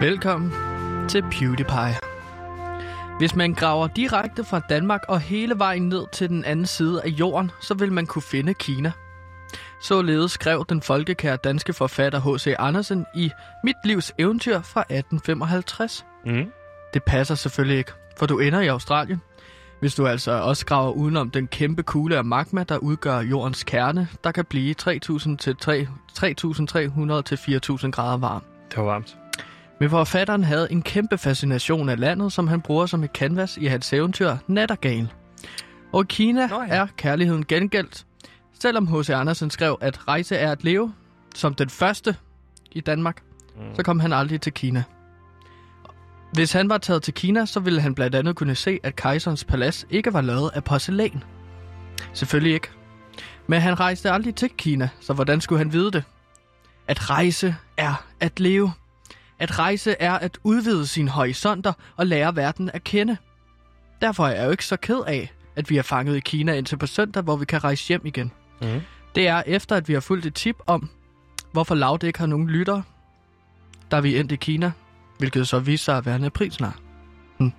Velkommen til PewDiePie. Hvis man graver direkte fra Danmark og hele vejen ned til den anden side af jorden, så vil man kunne finde Kina. Således skrev den folkekære danske forfatter H.C. Andersen i Mit livs eventyr fra 1855. Mm. Det passer selvfølgelig ikke, for du ender i Australien. Hvis du altså også graver udenom den kæmpe kugle af magma, der udgør jordens kerne, der kan blive 3.000 til 3 3.300 til 4.000 grader varm. Det var varmt. Men forfatteren havde en kæmpe fascination af landet, som han bruger som et canvas i hans eventyr Nattergalen. Og i Kina Nå ja. er kærligheden gengældt. Selvom H.C. Andersen skrev, at rejse er at leve, som den første i Danmark, mm. så kom han aldrig til Kina. Hvis han var taget til Kina, så ville han blandt andet kunne se, at kejserens palads ikke var lavet af porcelæn. Selvfølgelig ikke. Men han rejste aldrig til Kina, så hvordan skulle han vide det? At rejse er at leve. At rejse er at udvide sine horisonter og lære verden at kende. Derfor er jeg jo ikke så ked af, at vi er fanget i Kina indtil på søndag, hvor vi kan rejse hjem igen. Mm. Det er efter, at vi har fulgt et tip om, hvorfor Loud ikke har nogen lyttere, da vi endte i Kina, hvilket så viste sig at være en april snart. Hm.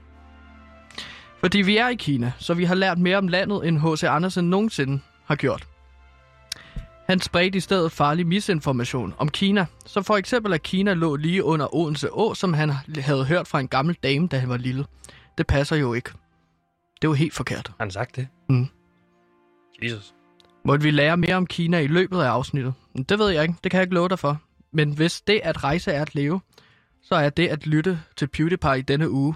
Fordi vi er i Kina, så vi har lært mere om landet, end H.C. Andersen nogensinde har gjort. Han spredte i stedet farlig misinformation om Kina, så for eksempel at Kina lå lige under Odense Å, som han havde hørt fra en gammel dame, da han var lille. Det passer jo ikke. Det var helt forkert. Han sagt det? Mm. Jesus. Måtte vi lære mere om Kina i løbet af afsnittet? Det ved jeg ikke. Det kan jeg ikke love dig for. Men hvis det at rejse er at leve, så er det at lytte til PewDiePie i denne uge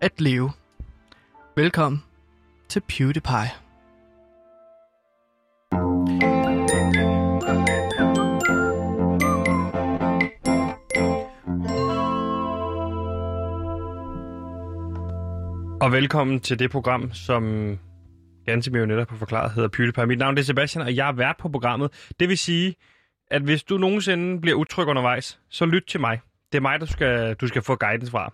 at leve. Velkommen til PewDiePie. Og velkommen til det program, som Ganske jo netop har forklaret, hedder PewDiePie. Mit navn er Sebastian, og jeg er vært på programmet. Det vil sige, at hvis du nogensinde bliver utryg undervejs, så lyt til mig. Det er mig, du skal, du skal få guidance fra.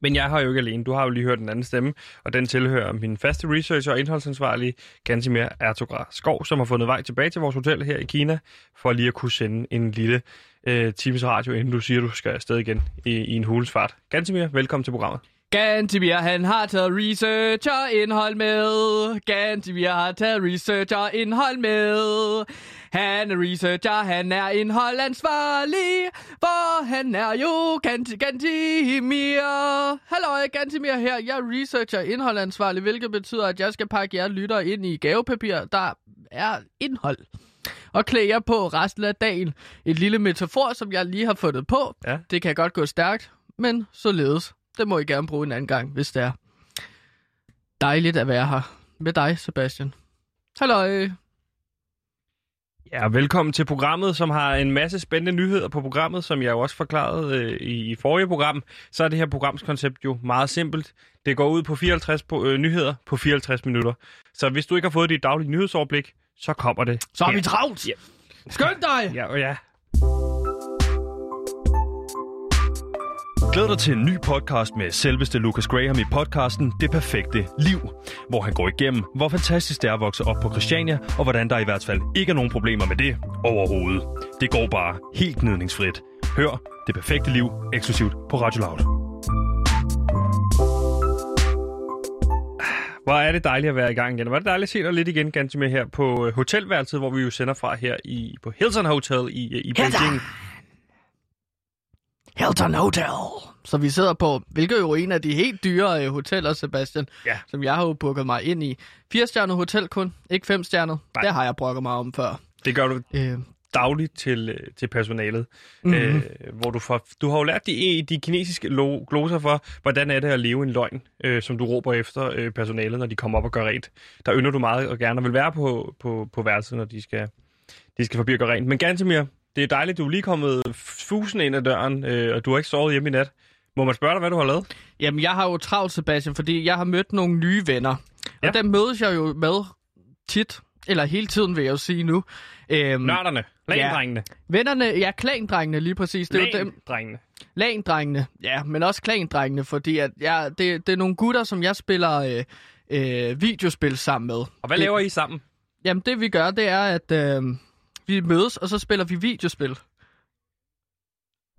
Men jeg har jo ikke alene. Du har jo lige hørt den anden stemme, og den tilhører min faste researcher og indholdsansvarlige, Gansimir Ertogra Skov, som har fundet vej tilbage til vores hotel her i Kina, for lige at kunne sende en lille øh, times radio, inden du siger, du skal afsted igen i, i en hulesfart. Gansimir, velkommen til programmet. Gantimir, han har taget research og indhold med. Gantimir har taget research og indhold med. Han er researcher, han er indholdansvarlig, for han er jo Gant- Gantimir. Hallo, Gantimir her. Jeg er researcher indholdansvarlig, hvilket betyder, at jeg skal pakke jer lytter ind i gavepapir, der er indhold. Og klæde jer på resten af dagen. Et lille metafor, som jeg lige har fundet på. Ja. Det kan godt gå stærkt, men således. Det må I gerne bruge en anden gang, hvis det er. Dejligt at være her med dig, Sebastian. Hallo. Ja, velkommen til programmet, som har en masse spændende nyheder på programmet, som jeg jo også forklarede øh, i, i forrige program. Så er det her programskoncept jo meget simpelt. Det går ud på 54 på, øh, nyheder på 54 minutter. Så hvis du ikke har fået dit daglige nyhedsoverblik, så kommer det. Så er vi travlt. Ja. Skynd dig. Ja, ja. Glæd dig til en ny podcast med selveste Lucas Graham i podcasten Det Perfekte Liv, hvor han går igennem, hvor fantastisk det er at vokse op på Christiania, og hvordan der i hvert fald ikke er nogen problemer med det overhovedet. Det går bare helt gnidningsfrit. Hør Det Perfekte Liv eksklusivt på Radio Loud. Hvor er det dejligt at være i gang igen. Hvor er det dejligt at se dig lidt igen, ganske med her på øh, hotelværelset, hvor vi jo sender fra her i, på Hilton Hotel i, øh, i Beijing. Hilton Hotel. Så vi sidder på, hvilket jo er en af de helt dyre øh, hoteller, Sebastian, Ja. som jeg har jo booket mig ind i. Fire stjernet hotel kun, ikke fem stjernet. Nej. Det har jeg brokket mig om før. Det gør du Øh, dagligt til, øh, til personalet. Mhm. Mm-hmm. Øh, hvor du, får, du har jo lært de, de kinesiske lo, gloser for, hvordan er det at leve en løgn, øh, som du råber efter øh, personalet, når de kommer op og gør rent. Der ynder du meget og gerne vil være på, på, på værelset, når de skal, de skal forbi og gøre rent. Men Gantemir, det er dejligt, du er lige kommet fusen ind ad døren, øh, og du har ikke sovet hjemme i nat. Må man spørge dig, hvad du har lavet? Jamen, jeg har jo travlt, Sebastian, fordi jeg har mødt nogle nye venner. Ja. Og dem mødes jeg jo med tit Eller hele tiden, vil jeg jo sige nu. Øhm, Nørderne. Landrengene. vennerne, ja, klandrengene lige præcis. Det er jo dem, Landrengene. Lagndrengene, ja, men også klandrengene, fordi at, ja, det, det er nogle gutter, som jeg spiller øh, øh, videospil sammen med. Og hvad det, laver I sammen? Jamen, det vi gør, det er, at øh, vi mødes, og så spiller vi videospil.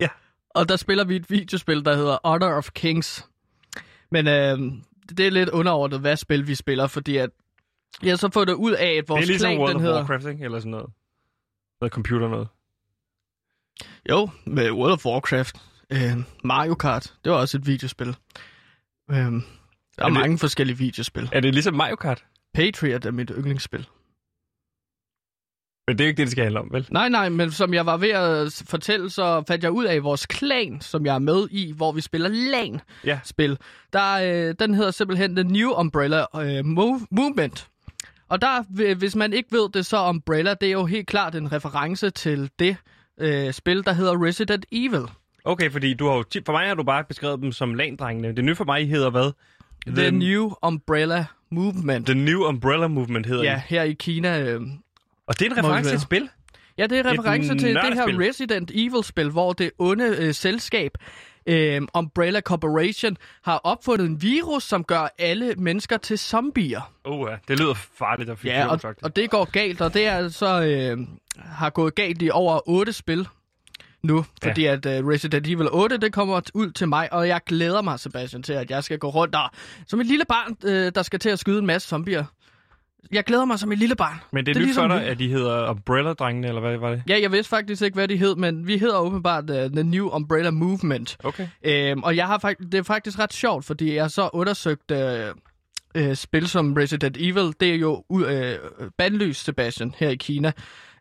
Ja. Og der spiller vi et videospil, der hedder Honor of Kings. Men øh, det er lidt underordnet, hvad spil vi spiller, fordi at jeg har så fået det ud af, at vores det er ligesom klan, World den of hedder... Warcraft, ikke? Eller sådan noget. Noget computer noget. Jo, med World of Warcraft. Øh, Mario Kart, det var også et videospil. Øh, der er, Er er det- mange forskellige videospil. Er det ligesom Mario Kart? Patriot er mit yndlingsspil. Men det er jo ikke det, det skal handle om, vel? Nej, nej, men som jeg var ved at fortælle, så fandt jeg ud af at vores klan, som jeg er med i, hvor vi spiller LAN-spil. Der, øh, den hedder simpelthen The New Umbrella øh, Move- Movement. Og der, hv- hvis man ikke ved det, så Umbrella, det er jo helt klart en reference til det øh, spil, der hedder Resident Evil. Okay, fordi du har jo, for mig har du bare beskrevet dem som landrengene. Det nye for mig hedder hvad? The, New Umbrella Movement. The New Umbrella Movement hedder ja, her i Kina. Øh, Og det er en reference til et spil? Ja, det er Et reference til det her. Resident Evil-spil, hvor det onde øh, selskab øh, Umbrella Corporation har opfundet en virus, som gør alle mennesker til zombier. Uh, ja. det lyder farligt og fiktion, Ja, og, faktisk. og det går galt, og det er så øh, har gået galt i over otte spil nu, fordi at øh, Resident Evil 8, det kommer ud til mig, og jeg glæder mig, Sebastian, til, at jeg skal gå rundt og, som et lille barn, øh, der skal til at skyde en masse zombier. Jeg glæder mig som et lille barn. Men det er, det er nyt ligesom for dig, at de hedder Umbrella-drengene, eller hvad var det? Ja, jeg vidste faktisk ikke, hvad de hed, men vi hedder åbenbart uh, The New Umbrella Movement. Okay. Øhm, og jeg har faktisk, det er faktisk ret sjovt, fordi jeg har så undersøgt øh, øh, spil som Resident Evil. Det er jo uh, øh, bandlyst, Sebastian, her i Kina.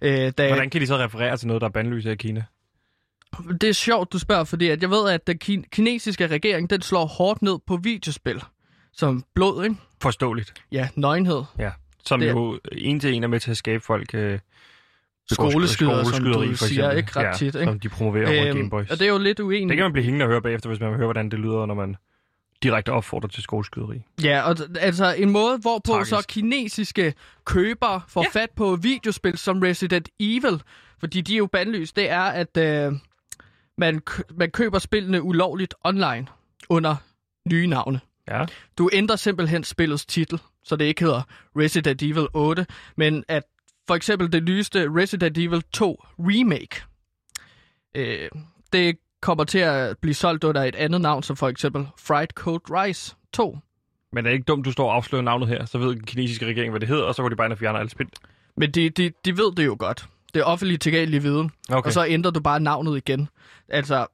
Øh, da, Hvordan kan de så referere til noget, der er bandlyst her i Kina? Det er sjovt, du spørger, fordi at jeg ved, at den kin- kinesiske regering, den slår hårdt ned på videospil. Som blod, ikke? Forståeligt. Ja, nøgenhed. Ja. Som Det- jo en til en er med til at skabe folk... Øh, Skoleskyder, som du for siger, ikke ret tit, ikke? Som de promoverer over Øhm, Gameboys. og det er jo lidt uenig. Det kan man blive hængende og høre bagefter, hvis man vil høre, hvordan det lyder, når man direkte opfordrer til skoleskyderi. Ja, og altså en måde, hvorpå Tragisk. så kinesiske købere får ja. fat på videospil som Resident Evil, fordi de er jo bandlyst, det er, at øh, man, man køber spillene ulovligt online under nye navne. Ja. Du ændrer simpelthen spillets titel, så det ikke hedder Resident Evil 8, men at for eksempel det nyeste Resident Evil 2 Remake, øh, det kommer til at blive solgt under et andet navn, som for eksempel Fried Cold Rice 2. Men det er ikke dumt, du står og afslører navnet her, så ved den kinesiske regering, hvad det hedder, og så går de bare ind og fjerner alle spil. Men de, de, de ved det jo godt. Det er offentligt tilgængelig viden. Okay. Og så ændrer du bare navnet igen. Altså,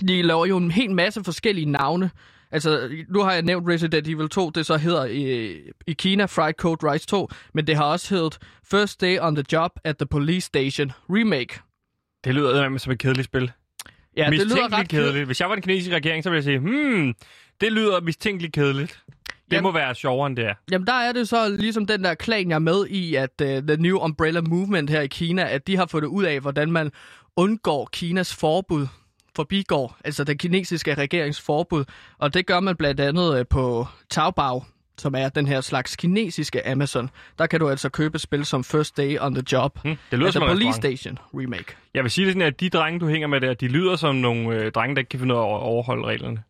de laver jo en hel masse forskellige navne. Altså, nu har jeg nævnt Resident Evil 2, det så hedder i, i Kina Fried Cold Rice 2, men det har også heddet First Day on the Job at the Police Station Remake. Det lyder eddermame som et kedeligt spil. Ja, det lyder ret kedeligt. Hvis jeg var den kinesiske regering, så ville jeg sige, hmm, det lyder mistænkeligt kedeligt. Det Jamen- må være sjovere, end det er. Jamen, der er det så ligesom den der klan, jeg er med i, at uh, The New Umbrella Movement her i Kina, at de har fundet ud af, hvordan man undgår Kinas forbud, forbigår, altså den kinesiske regerings forbud. Og det gør man blandt andet uh, på Taobao, som er den her slags kinesiske Amazon. Der kan du altså købe spil som First Day on the Job. Hmm, det lyder altså som Police. Station Remake. Jeg vil sige det sådan, at de drenge, du hænger med der, de lyder som nogle øh, drenge, der ikke kan finde ud af at overholde reglerne.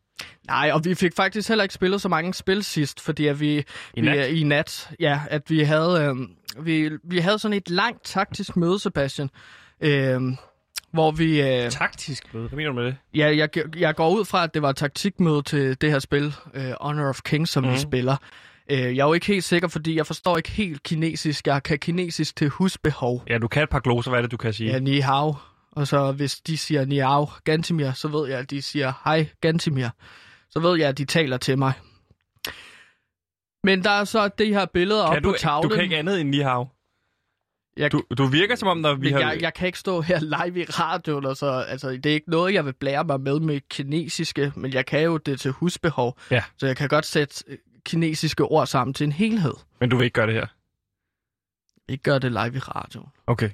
Nej, og vi fik faktisk heller ikke spillet så mange spil sidst, fordi at vi I vi, nat? i nat, ja, at vi havde øh, vi, vi havde sådan et langt taktisk møde, Sebastian, øh, hvor vi øh, Taktisk møde. Hvad mener du med det? ja, jeg, jeg går ud fra, at det var et taktikmøde til det her spil, øh, Honor of Kings, som mm. vi Mhm. spiller. Øh, jeg er jo ikke helt sikker, fordi jeg forstår ikke helt kinesisk. Jeg kan kinesisk til husbehov. Ja, du kan et par gloser. Hvad er det, du kan sige? Ja, ni hao. Og så hvis de siger ni hao, Gantimir, så ved jeg, at de siger hej, Gantimir. Så ved jeg, at de taler til mig. Men der er så det her billede op du, på tavlen. du kan ikke andet end ni hav. Jeg, Du, du virker som om, når vi har... jeg, jeg kan ikke stå her live i radioen, og så, altså, det er ikke noget, jeg vil blære mig med med kinesiske, men jeg kan jo det til husbehov, Ja. så jeg kan godt sætte øh, kinesiske ord sammen til en helhed. Men du vil ikke gøre det her. Ikke gøre det live i radioen. Okay.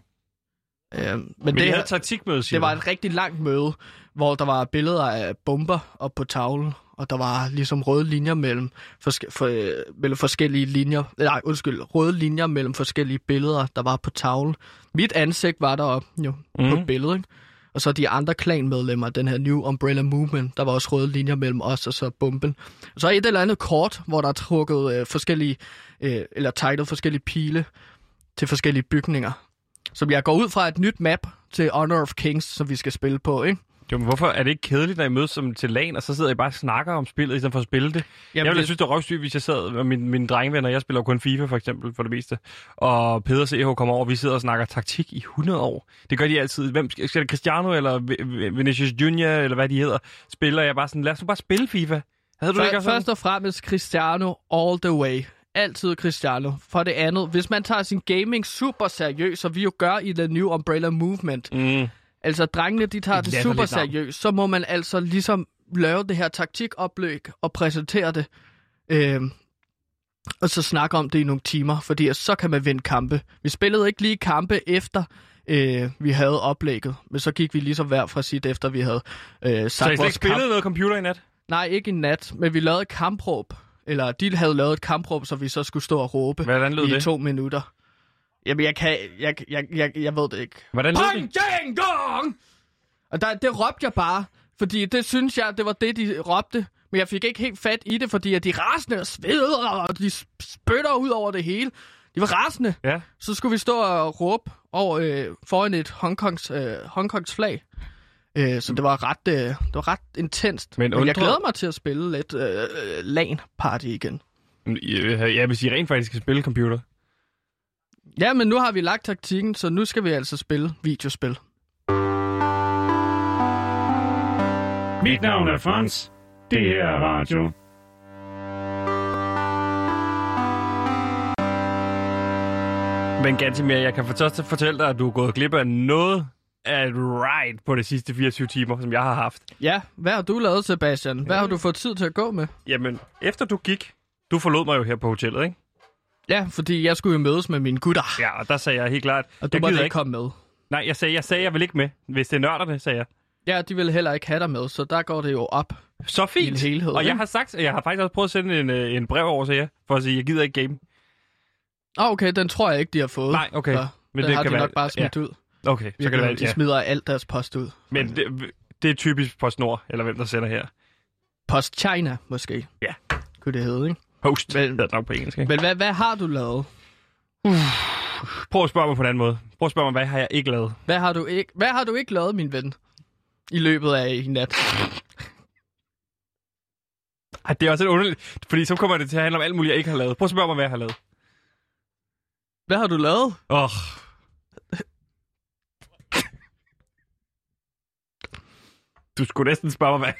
Øh, men, Men det, havde taktikmøde, siger det var et rigtig langt møde, hvor der var billeder af bomber op på tavlen, og der var ligesom røde linjer mellem, forske- for, øh, mellem forskellige linjer. Nej, undskyld, røde linjer mellem forskellige billeder, der var på tavlen. Mit ansigt var der jo mm. på Mhm. billedet, ikke? Og så de andre klanmedlemmer, den her New Umbrella Movement, der var også røde linjer mellem os og så bomben. Og så et eller andet kort, hvor der er trukket øh, forskellige, øh, eller tegnet forskellige pile til forskellige bygninger. Som jeg går ud fra et nyt map til Honor of Kings, som vi skal spille på, ikke? Jo, men hvorfor er det ikke kedeligt, når I mødes som til LAN, og så sidder I bare og snakker om spillet, i stedet for at spille det? jeg ville det- synes, det var røvsygt, hvis jeg sad med mine, mine drengevenner. Jeg spiller kun FIFA, for eksempel, for det meste. Og Peder CH kommer over, vi sidder og snakker taktik i 100 år. Det gør de altid. Hvem skal det Cristiano eller Vi- Vi- Vinicius Junior, eller hvad de hedder, spiller jeg bare sådan, lad os nu bare spille FIFA. Havde du det ikke Før, også sådan? først og fremmest Cristiano all the way. Altid Cristiano. For det andet, hvis man tager sin gaming super seriøst, som vi jo gør i The New Umbrella Movement, Mm. altså drengene, de tager Et det latterligt super seriøst, så må man altså ligesom lave det her taktikoplæg og præsentere det. Øhm, og så snakke om det i nogle timer, fordi så kan man vinde kampe. Vi spillede ikke lige kampe efter, øh, vi havde oplægget, men så gik vi ligesom hver fra sit, efter vi havde øh, sagt Så I slet vores ikke spillet noget computer i nat? Nej, ikke i nat, men vi lavede et kampråb. Eller de havde lavet et kampråb, så vi så skulle stå og råbe Hvordan lød i det? to minutter. Jamen, jeg kan... Jeg, jeg, jeg, jeg ved det ikke. Hvordan lød det? Pang, jang, gong! Og der, det råbte jeg bare, fordi det synes jeg, det var det, de råbte. Men jeg fik ikke helt fat i det, fordi at de rasende og sveder, og de spytter ud over det hele. De var rasende. Ja. Så skulle vi stå og råbe over, øh, foran et Hongkongs, øh, Hongkongs flag. Øh, så det var ret, øh, det var ret intenst. Men Men, Men jeg glæder mig til at spille lidt øh, øh, LAN-party igen. Ja, hvis I rent faktisk skal spille computer. Ja, men nu har vi lagt taktikken, så nu skal vi altså spille videospil. Mit navn er Frans. Det her er radio. Men Gantimir, jeg kan fortælle, fortælle dig, at du er gået glip af noget et ride på de sidste 24 timer, som jeg har haft. Ja, hvad har du lavet, Sebastian? Hvad har du fået tid til at gå med? Jamen, efter du gik, du forlod mig jo her på hotellet, ikke? Ja, fordi jeg skulle jo mødes med mine gutter, Ja, og der sagde jeg helt klart, og du jeg måtte ikke komme med. Nej, jeg sagde, jeg sagde, jeg vil ikke med. Hvis det er nørderne, sagde jeg. Ja, de ville heller ikke have dig med, så der går det jo op. Så fint. I helhed, og jeg ikke? har sagt, jeg har faktisk også prøvet at sende en, øh, en brev over til jer, for at sige, jeg gider ikke game. Ah, okay, den tror jeg ikke, de har fået. Nej, okay. Så Men den det har kan de være- nok bare smidt ud. Okay, så kan det være, de ja. smider alt deres post ud. Men det, det er typisk PostNord, eller hvem der sender her. Post China, måske. Ja. Kunne det hedde, ikke? Post, Men- hedder det nok på engelsk, ikke? Men hvad, hvad har du lavet? Prøv at spørge mig på en anden måde. Prøv at spørge mig, hvad har jeg ikke lavet? Hvad har du ikke, hvad har du ikke lavet, min ven? I løbet af i nat. Ej, det er også lidt underligt, fordi så kommer det til at handle om alt muligt, jeg ikke har lavet. Prøv at spørge mig, hvad jeg har lavet. Hvad har du lavet? Åh. Oh. Du skulle næsten spørge mig, hvad...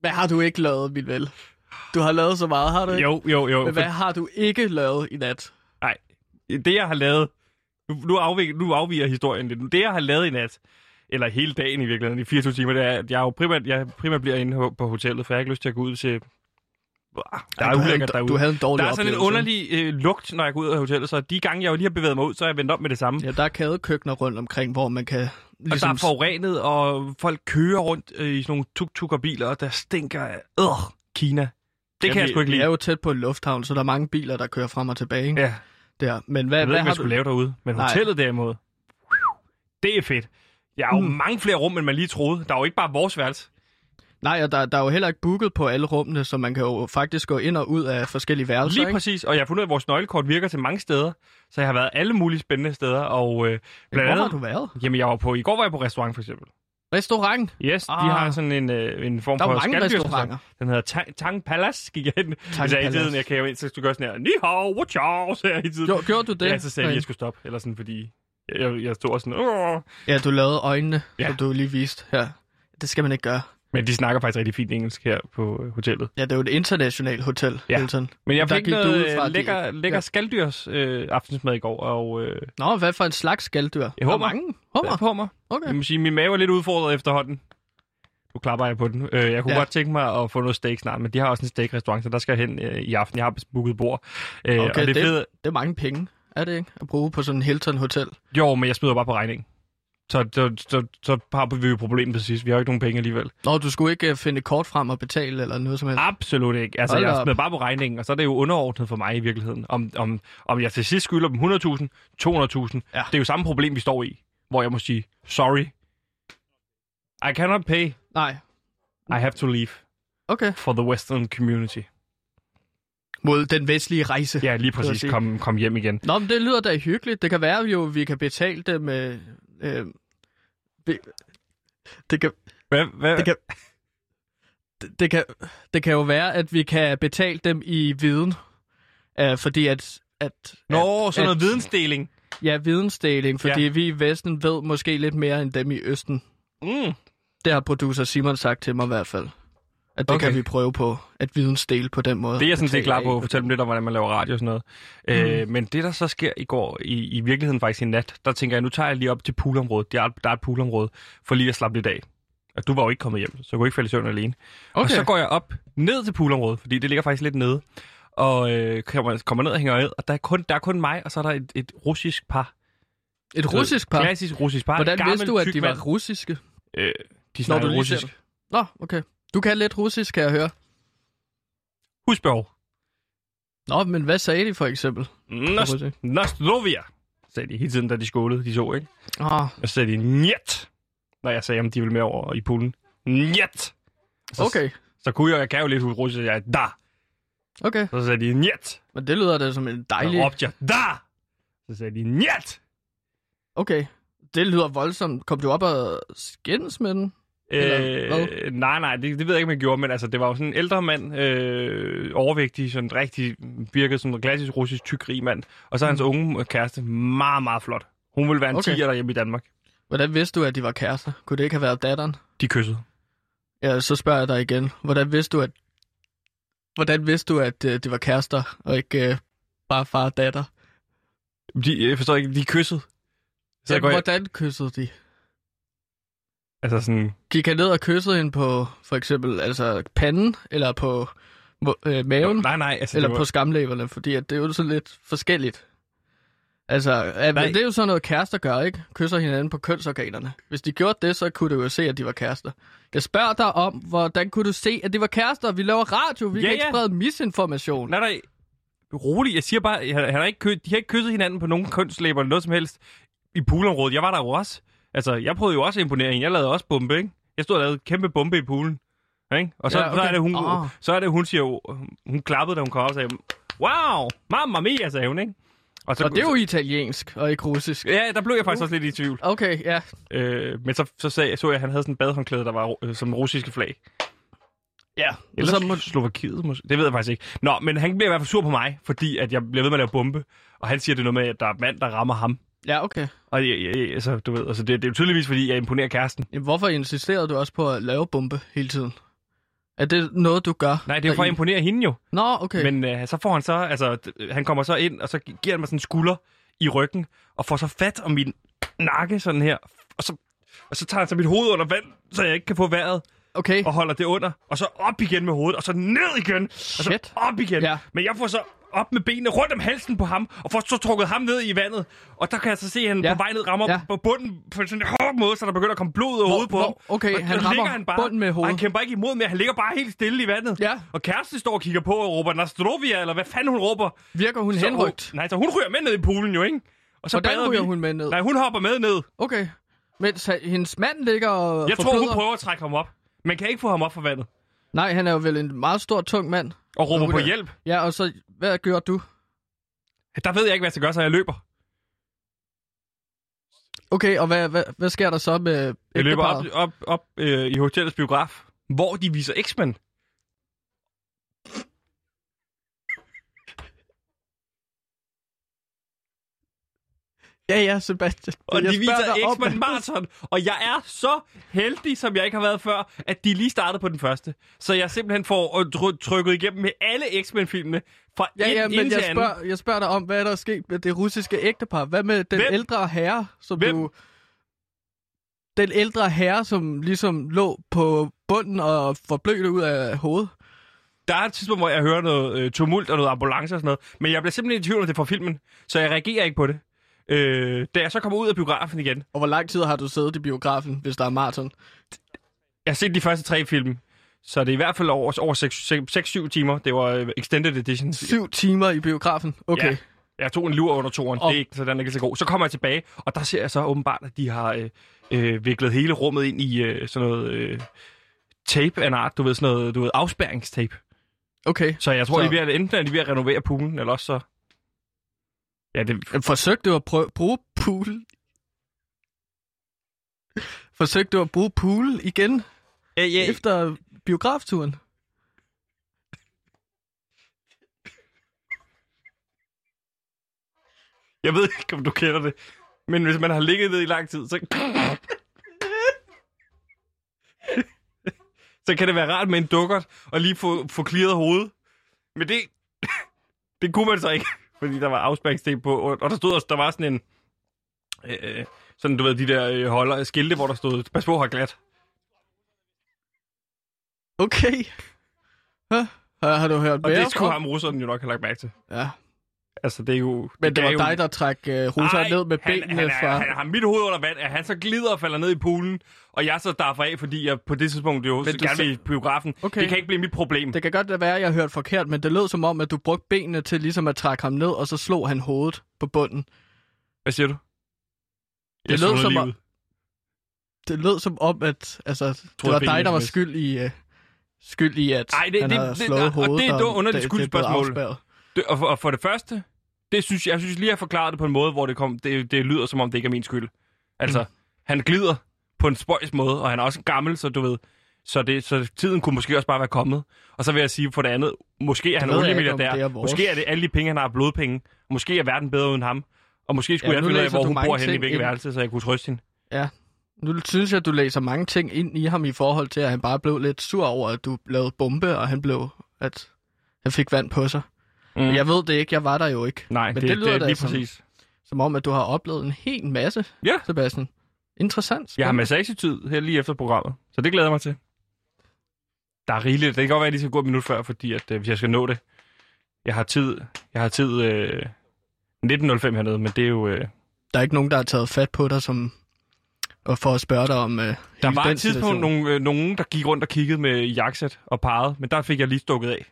Hvad har du ikke lavet, min ven? Du har lavet så meget, har du ikke? Jo, jo, jo. Men hvad har du ikke lavet i nat? Nej, det jeg har lavet... Nu, nu, afviger, nu afviger historien lidt. Det jeg har lavet i nat, eller hele dagen i virkeligheden, i 24 timer, det er, at jeg jo primært, jeg primært bliver inde på- på hotellet, for jeg har ikke lyst til at gå ud til... Der er du ulækkert derude. Du havde en dårlig Der er sådan en underlig øh, lugt, når jeg går ud af hotellet, så de gange, jeg jo lige har bevæget mig ud, så er jeg vendt op med det samme. Ja, der er kædekøkkener rundt omkring, hvor man kan... Og der Ligesom, er forurenet, og folk kører rundt øh, i sådan nogle tuk-tuk og biler, og der stinker af øh, Kina. Det kan ja, jeg vi- sgu ikke Vi lide. er jo tæt på en lufthavn, så der er mange biler, der kører frem og tilbage. Ikke? Ja, Der. Men hvad, jeg ved hvad ikke, hvad har jeg du... skulle lave derude. Men Nej. hotellet derimod, det er fedt. Der er jo Mm. mange flere rum, end man lige troede. Der er jo ikke bare vores værelse. Nej, og der, der er jo heller ikke booket på alle rummene, så man kan jo faktisk gå ind og ud af forskellige værelser. Lige ikke? præcis. Og jeg har fundet at vores nøglekort virker til mange steder. Så jeg har været alle mulige spændende steder. Og øh, blandt Hvor andet... har du været? Jamen, jeg var på... I går var jeg på restaurant, for eksempel. Restaurant. Yes, ah. Ah. de har sådan en, øh, en form Der er for restauranter. Den hedder Tang, Tang Palace, gik jeg ind. Tang jeg i tiden, jeg kan jo ind, så du gør sådan her, ni hao, wo chao, sagde jeg i tiden. Jo, gjorde du det? Ja, så sagde jeg, at jeg skulle stoppe, eller sådan, fordi jeg, jeg stod og sådan, Åh. Ja, du lavede øjnene, ja. som du lige viste her. Det skal man ikke gøre. Men de snakker faktisk rigtig fint engelsk her på øh, hotellet. Ja, det er jo et internationalt hotel, Ja. Hilton. Men jeg fik noget fra, øh, de- lækker, lækker Ja. skalddyrs øh, aftensmad i går, og øh, Nå, hvad for en slags skalddyr? Jeg er hummer. mange. Hummer? på mig. Okay. Jeg må sige, min mave er lidt udfordret efterhånden. Nu klapper jeg på den. Øh, jeg kunne Ja. godt tænke mig at få noget steak snart, men de har også en steak-restaurant, så der skal jeg hen øh, i aften. Jeg har booket bord. Øh, Okay, og det, det- fede, Det er mange penge. er det ikke? At bruge på sådan en Hilton Hotel. Jo, men jeg smider bare på regningen. Så, så, så, så har vi jo et problem til sidst. Vi har jo ikke nogen penge alligevel. Nå, du skulle ikke øh, finde kort frem og betale eller noget som helst. Absolut ikke. Altså, Hold jeg smider bare på regningen, og så er det jo underordnet for mig i virkeligheden. Om, om, om jeg til sidst skylder dem 100.000, 200.000, Ja. det er jo samme problem, vi står i. Hvor jeg må sige, sorry. I cannot pay. Nej. I have to leave Okay. for the western community. Mod den vestlige rejse. Ja, lige præcis. Kom, kom hjem igen. Nå, men det lyder da hyggeligt. Det kan være jo, vi kan betale det med... Øh, det kan, Hvad, hvad? det kan, det, det kan, det kan jo være, at vi kan betale dem i viden. Øh, fordi at... at Nå, at, sådan noget at- vidensdeling. Ja, vidensdeling, fordi ja. vi i Vesten ved måske lidt mere end dem i Østen. Mm. Det har producer Simon sagt til mig i hvert fald. At det Okay. kan vi prøve på, at vidensdele på den måde. Det er jeg sådan set klar på at fortælle dem lidt om, hvordan man laver radio og sådan noget. Mm. Øh, men det, der så sker i går, i, i virkeligheden faktisk i nat, der tænker jeg, nu tager jeg lige op til poolområdet. Der er, der er et poolområde, for lige at slappe lidt af. Og du var jo ikke kommet hjem, så jeg kunne ikke falde i søvn alene. Okay. Og så går jeg op ned til poolområdet, fordi det ligger faktisk lidt nede. Og øh, kommer, kommer ned og hænger ned, og der er, kun, der er kun mig, og så er der et, et russisk par. Et russisk par? Klassisk russisk par. Hvordan vidste du, at de var russiske? Øh, de snakker russisk. Nå, okay. Du kan lidt russisk, kan jeg høre. Husbehov. Nå, men hvad sagde de for eksempel? Nostrovia, sagde de hele tiden, da de skålede, de så, ikke? Ah, Og så sagde de, njet, når jeg sagde, om de ville med over i poolen. Njet. Så, okay. Så kunne jeg, jeg kan jo lidt russisk, jeg da. Okay. Så sagde de, njet. Men det lyder da som en Så dejlig... råbte jeg, da. Så sagde de, njet. Okay. Det lyder voldsomt. Kom du op og skændes med den? Eller Øh, nej, nej, det, det ved jeg ikke, om jeg gjorde, men altså, det var jo sådan en ældre mand, øh, overvægtig, sådan rigtig, virkede som en klassisk russisk tyk rig mand. Og så hans unge kæreste, meget, meget flot. Hun ville være en Okay. okay. 10'er derhjemme i Danmark. Hvordan vidste du, at de var kærester? Kunne det ikke have været datteren? De kyssede. Ja, så spørger jeg dig igen. Hvordan vidste du, at, Hvordan vidste du, at uh, det var kærester, og ikke uh, bare far og datter? De, jeg forstår ikke, de kyssede. Så Ja, hvordan kyssede de? Altså sådan, Gik han ned og kyssede hende på for eksempel altså panden, eller på øh, maven, nej, nej, altså, eller var, på skamlæberne? Fordi at det er jo sådan lidt forskelligt. Altså, at, det er jo sådan noget, kærester gør, ikke? Kysser hinanden på kønsorganerne. Hvis de gjorde det, så kunne du jo se, at de var kærester. Jeg spørger dig om, hvordan kunne du se, at de var kærester? Vi laver radio, vi Ja, kan ikke ja. sprede misinformation. nej, nej, rolig, jeg siger bare, han, han har ikke, de har ikke kysset hinanden på nogen kønslæber eller noget som helst i poolområdet. Jeg var der jo også. Altså, jeg prøvede jo også at imponere hende. Jeg lavede også bombe, ikke? Jeg stod og lavede kæmpe bombe i poolen. Ikke? Og så, Ja, okay. så, er det, hun, Ah. så er det, hun siger jo, hun klappede, da hun kom op og sagde, wow, mamma mia, sagde hun, ikke? Og så, Og det er jo italiensk, og ikke russisk. Ja, der blev jeg faktisk også lidt i tvivl. Okay, ja. Øh, men så, så sagde, så jeg, at han havde sådan en badehåndklæde, der var øh, som russiske flag. Ja, Eller så må, Slovakiet måske. Det ved jeg faktisk ikke. Nå, men han bliver i hvert fald sur på mig, fordi at jeg bliver ved med at lave bombe. Og han siger det noget med, at der er mand, der rammer ham. Ja, okay. Og jeg, jeg, altså, du ved, altså, det, det er jo tydeligvis, fordi jeg imponerer kæresten. Jamen, hvorfor insisterede du også på at lave bombe hele tiden? Er det noget, du gør? Nej, det er jo for at imponere hende jo. Nå, okay. Men øh, så får han så, altså, han kommer så ind, og så gi- giver han mig sådan en skulder i ryggen, og får så fat om min nakke sådan her. Og så, og så tager han så mit hoved under vand, så jeg ikke kan få vejret, Okay. og holder det under. Og så op igen med hovedet, og så ned igen, og så Shit. op igen. Ja. Men jeg får så op med benene rundt om halsen på ham, og får så trukket ham ned i vandet. Og der kan jeg så se, at han Ja. på vej ned rammer Ja. på bunden på sådan en hård måde, så der begynder at komme blod ud af hovedet på ham. okay, Og han rammer han bare, bunden med hovedet. han kæmper ikke imod mere, han ligger bare helt stille i vandet. Ja. Og kæresten står og kigger på og råber, Nastrovia, eller hvad fanden hun råber. Virker hun Så- henrygt? Nej, så hun ryger med ned i poolen jo, ikke? Og så Hvordan ryger vi. hun med ned? Nej, hun hopper med ned. Okay. Mens hendes mand ligger og Jeg tror, hun prøver at trække ham op. Men kan ikke få ham op fra vandet. Nej, han er jo vel en meget stor, tung mand. Og råber hun på hjælp. Ja, og så, hvad gør du? Der ved jeg ikke, hvad jeg skal gøre, så jeg løber. Okay, og hvad, hvad, hvad sker der så med Jeg løber op, op, op øh, i hotellets biograf, hvor de viser X-Men. Ja, ja, Sebastian. Og Jeg de viser X-Men Marathon. Og jeg er så heldig, som jeg ikke har været før, at de lige startede på den første. Så jeg simpelthen får øh, try- trykket igennem med alle X-Men-filmene fra Ja, ja, men jeg anden. spørger, jeg spørger dig om, hvad er der er sket med det russiske ægtepar? Hvad med den Hvem? ældre herre, som Hvem? du... Den ældre herre, som ligesom lå på bunden og forblødte ud af hovedet. der er et tidspunkt, hvor jeg hører noget øh, tumult og noget ambulance og sådan noget, men jeg bliver simpelthen i tvivl om det fra filmen, så jeg reagerer ikke på det. Øh, da jeg så kommer ud af biografen igen, Og hvor lang tid har du siddet i biografen, hvis der er maraton? jeg har set de første tre film, så det er i hvert fald over, over 6-7 timer. Det var øh, extended edition. Syv timer i biografen? Okay. Ja. Jeg tog en lur under toren, Og- det er ikke, så den er ikke så god. Så kommer jeg tilbage, og der ser jeg så åbenbart, at de har øh, øh, viklet hele rummet ind i øh, sådan noget øh, tape af en art, du ved, sådan noget du ved, afspærringstape. Okay. Så jeg tror, så... de er ved at, enten er de ved at renovere poolen, eller også så... Ja, det, Forsøgte du at prøve, bruge pool? Forsøgte du at bruge pool igen ja, ja, efter biografturen? jeg ved ikke, om du kender det, men hvis man har ligget ned i lang tid, så... så kan det være rart med en dukkert og lige få, få clearet hovedet. Men det, det kunne man så ikke, fordi der var afspæringstape på, og, og der stod også, der var sådan en, øh, sådan du ved, de der øh, holder, skilte, hvor der stod, pas på, har glat. Okay. Hæ? Har, har du hørt Og mere? det skulle ham russeren jo nok have lagt mærke til. Ja. Altså, det er jo... Men det er var jo... dig, der trak uh, russeren ned med benene han, han, er, fra... han har mit hoved under vand, at han så glider og falder ned i poolen, og jeg så derfor af, fordi jeg på det tidspunkt jo Men så du gerne vil i biografen. Okay. Det kan ikke blive mit problem. Det kan godt være, at jeg har hørt forkert, men det lød som om, at du brugte benene til ligesom at trække ham ned, og så slog han hovedet på bunden. Hvad siger du? Det Jeg lød sundede som om-. Det lød som om, at altså, det Troede, var dig, der var skyld i, uh, skyld i at Ej, det- han det- havde det- slået og hovedet. det er et underligt det- det er skyldspørgsmål. Det, og, for, og for det første, det synes jeg, jeg synes lige, at jeg forklarede det på en måde, hvor det, kom, det, det lyder som om, det ikke er min skyld. Altså, mm. han glider på en spøjs måde, og han er også gammel, så du ved, så, det, så tiden kunne måske også bare være kommet. Og så vil jeg sige for det andet, måske er han oliemilliardær, er vores- måske er det alle de penge, han har blodpenge, måske er verden bedre uden ham, og måske skulle Ja, ja, jeg finde ud af, hvor hun bor henne i hvilket værelse, så jeg kunne trøste hende. Nu synes jeg, at du læser mange ting ind i ham i forhold til, at han bare blev lidt sur over, at du lavede bombe, og han blev, at han fik vand på sig. Mm. Jeg ved det ikke, jeg var der jo ikke. Nej, Men det, det lyder det da lige som- præcis. Som om, at du har oplevet en hel masse, Ja. Sebastian. Interessant. Jeg har spændende. massagetid her lige efter programmet, så det glæder jeg mig til. Der er rigeligt. Det kan godt være, at de skal gå et minut før, fordi at, øh, hvis jeg skal nå det. Jeg har tid, jeg har tid øh, 19.05 hernede, men det er jo... Øh, Der er ikke nogen, der har taget fat på dig, som og for at spørge dig om uh, der var et tidspunkt nogen, øh, nogen, der gik rundt og kiggede med jakkesæt og pegede, men der fik jeg lige stukket af.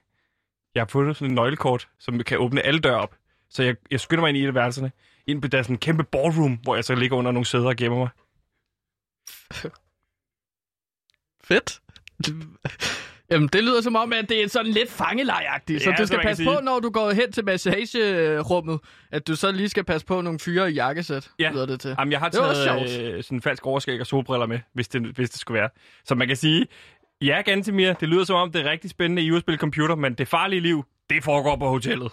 Jeg har fundet sådan en nøglekort, som kan åbne alle døre op. Så jeg, jeg skynder mig ind i et af værelserne, ind på der er sådan en kæmpe ballroom, hvor jeg så ligger under nogle sæder og gemmer mig. Fedt. Jamen, det lyder som om, at det er sådan lidt fangelejagtigt. så Ja, du så skal passe sige- på, når du går hen til massagerummet, at du så lige skal passe på nogle fyre i jakkesæt, Ja. lyder det til. Jamen, jeg har taget øh, sådan en falsk overskæg og solbriller med, hvis det, hvis det skulle være. Så man kan sige, ja, Gantemir, det lyder som om, det er rigtig spændende i at spille computer, men det farlige liv, det foregår på hotellet.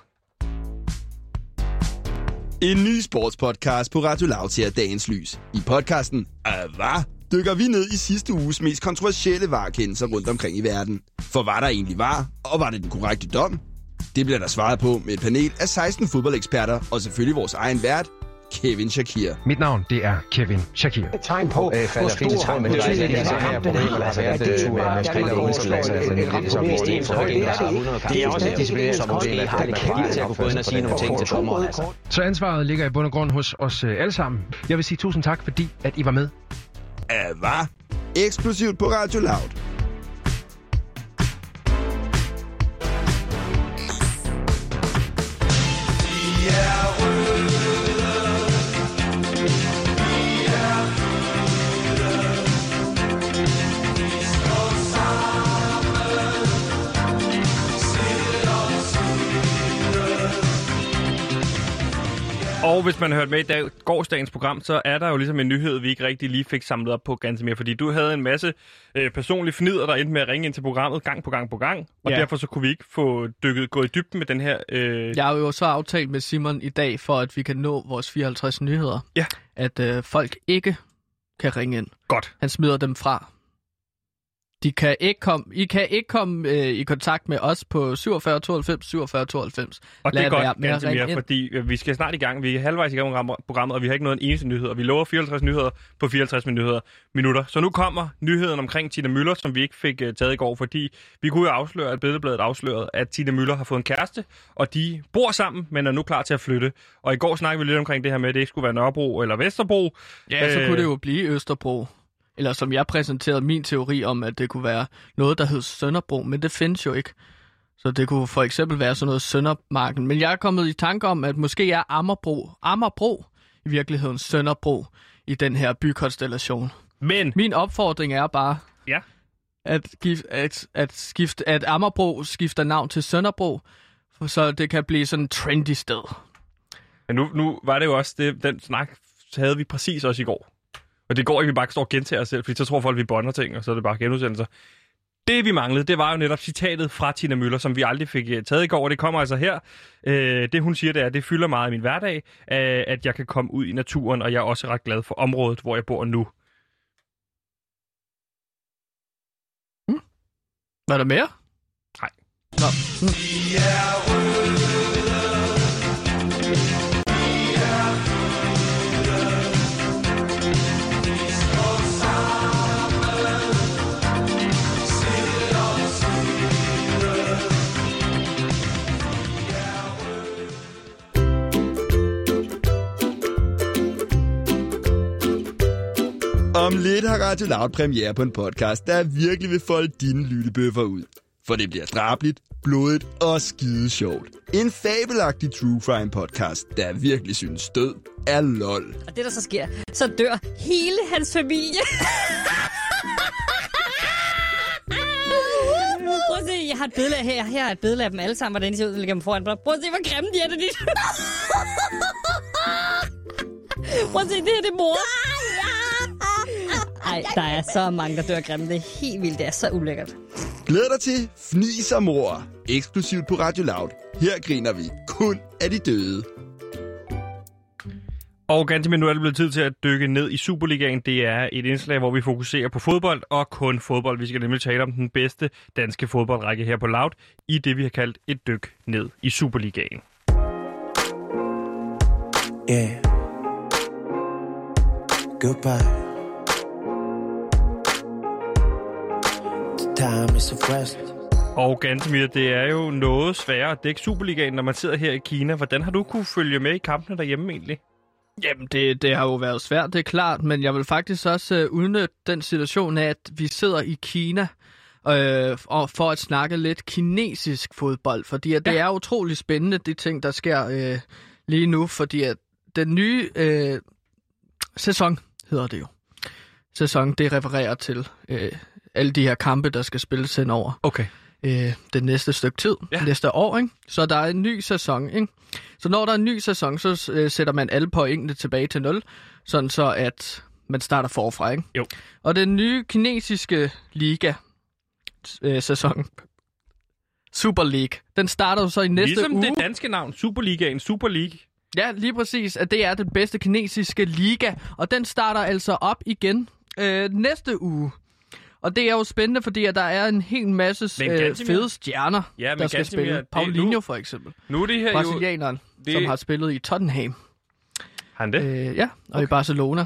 En ny sportspodcast på Radio Loud ser dagens lys. I podcasten ah, Hvad? dykker vi ned i sidste uges mest kontroversielle varekendelser rundt omkring i verden. For var der egentlig var, og var det den korrekte dom? Det bliver der svaret på med et panel af 16 fodboldeksperter, og selvfølgelig vores egen vært, Kevin Shakir. Mit navn, det er Kevin Shakir. et tegn på, Øh, hvor stor tråd med det, er altså, det øh, er- det er altså, som det er det 100 ikke. kampe. Det er også Det er selvfølgelig så måske, er parat til at kunne gå ind og sige nogle ting til dommer. Altså. Så ansvaret ligger i bund og grund hos os øh, alle sammen. Jeg vil sige tusind tak, fordi at I var med. Hvad? Eksplosivt på Radio Loud. Og hvis man har hørt med i dag, gårsdagens program, så er der jo ligesom en nyhed, vi ikke rigtig lige fik samlet op på ganske mere, fordi du havde en masse øh, personlige fnider, der endte med at ringe ind til programmet gang på gang på gang, og Ja. derfor så kunne vi ikke få dykket, gå i dybden med den her... Øh, Jeg har jo så aftalt med Simon i dag, for at vi kan nå vores 54 nyheder, Ja. at øh, folk ikke kan ringe ind. Godt. Han smider dem fra. De kan ikke komme, I kan ikke komme øh, i kontakt med os på 47 92 47 92. Og det Lad er godt, mere, ind. fordi øh, vi skal snart i gang. Vi er halvvejs i gang med programmet, og vi har ikke noget en eneste nyhed. Og vi lover 54 nyheder på 54 minutter. minutter. Så nu kommer nyheden omkring Tina Møller, som vi ikke fik uh, taget i går, fordi vi kunne jo afsløre, at Billedbladet afslørede, at Tina Møller har fået en kæreste, og de bor sammen, men er nu klar til at flytte. Og i går snakkede vi lidt omkring det her med, at det ikke skulle være Nørrebro eller Vesterbro. Ja, så Øh, kunne det jo blive Østerbro. Eller som jeg præsenterede min teori om, at det kunne være noget, der hed Sønderbro, men det findes jo ikke. Så det kunne for eksempel være sådan noget Søndermarken. Men jeg er kommet i tanke om, at måske er Ammerbro, Ammerbro i virkeligheden Sønderbro i den her bykonstellation. Men Min opfordring er bare, Ja. at, gif- at, at, skifte, at Ammerbro skifter navn til Sønderbro, så det kan blive sådan en trendy sted. Men nu, nu var det jo også det, den snak havde vi præcis også i går. Og det går ikke, vi bare står og gentager os selv, fordi så tror folk, vi bonder ting, og så er det bare genudsendelser. Det vi manglede, det var jo netop citatet fra Tina Møller, som vi aldrig fik øh, taget i går, og det kommer altså her. Øh, det hun siger, det er, at det fylder meget i min hverdag, øh, at jeg kan komme ud i naturen, og jeg er også ret glad for området, hvor jeg bor nu. Var der mere? Nej. Nå. Om lidt har Radio Loud premiere på en podcast, der virkelig vil folde dine lyttebøffer ud. For det bliver drabligt, blodigt og skide sjovt. En fabelagtig true crime podcast, der virkelig synes død er lol. Og det, der så sker, så dør hele hans familie. Prøv at se, jeg har et billede af her. Her er et billede af dem alle sammen, hvordan de ser ud, når jeg lægger dem foran. Prøv at se, hvor grimme de er, når de... Prøv at se, det her det er mor. Ej, der er så mange, der dør grimme. Det er helt vildt. Det er så ulækkert. Glæd dig til Fnis og Mor, eksklusivt på Radio Loud. Her griner vi kun af de døde. Og ganske men nu er det blevet tid til at dykke ned i Superligaen. Det er et indslag, hvor vi fokuserer på fodbold og kun fodbold. Vi skal nemlig tale om den bedste danske fodboldrække her på Loud i det, vi har kaldt et dyk ned i Superligaen. Yeah. Goodbye. Time is of rest. Og Gantemir, det er jo noget sværere at dække Superligaen, når man sidder her i Kina. Hvordan har du kunne følge med i kampene derhjemme egentlig? Jamen, det, det har jo været svært, det er klart, men jeg vil faktisk også øh, udnytte den situation af, at vi sidder i Kina øh, og for at snakke lidt kinesisk fodbold, fordi at det er utrolig spændende, de ting, der sker øh, lige nu, fordi at den nye øh, sæson, hedder det jo, sæson, det refererer til øh, alle de her kampe, der skal spilles henover Okay. øh, det næste stykke tid, Ja. næste år. Ikke? Så der er en ny sæson. Ikke? Så når der er en ny sæson, så øh, sætter man alle pointene tilbage til 0, sådan så at man starter forfra. Ikke? Jo. Og den nye kinesiske liga øh, sæson, Super League, den starter jo så i næste ligesom uge. det danske navn, Superligaen, Super League. Ja, lige præcis, at det er den bedste kinesiske liga, og den starter altså op igen øh, næste uge. Og det er jo spændende, fordi at der er en hel masse øh, fede stjerner, Ja, der skal Gantemir, spille. Paulinho nu- for eksempel. Nu er det her jo... Brasilianeren, det- som har spillet i Tottenham. Han det? Øh, ja, og okay. i Barcelona.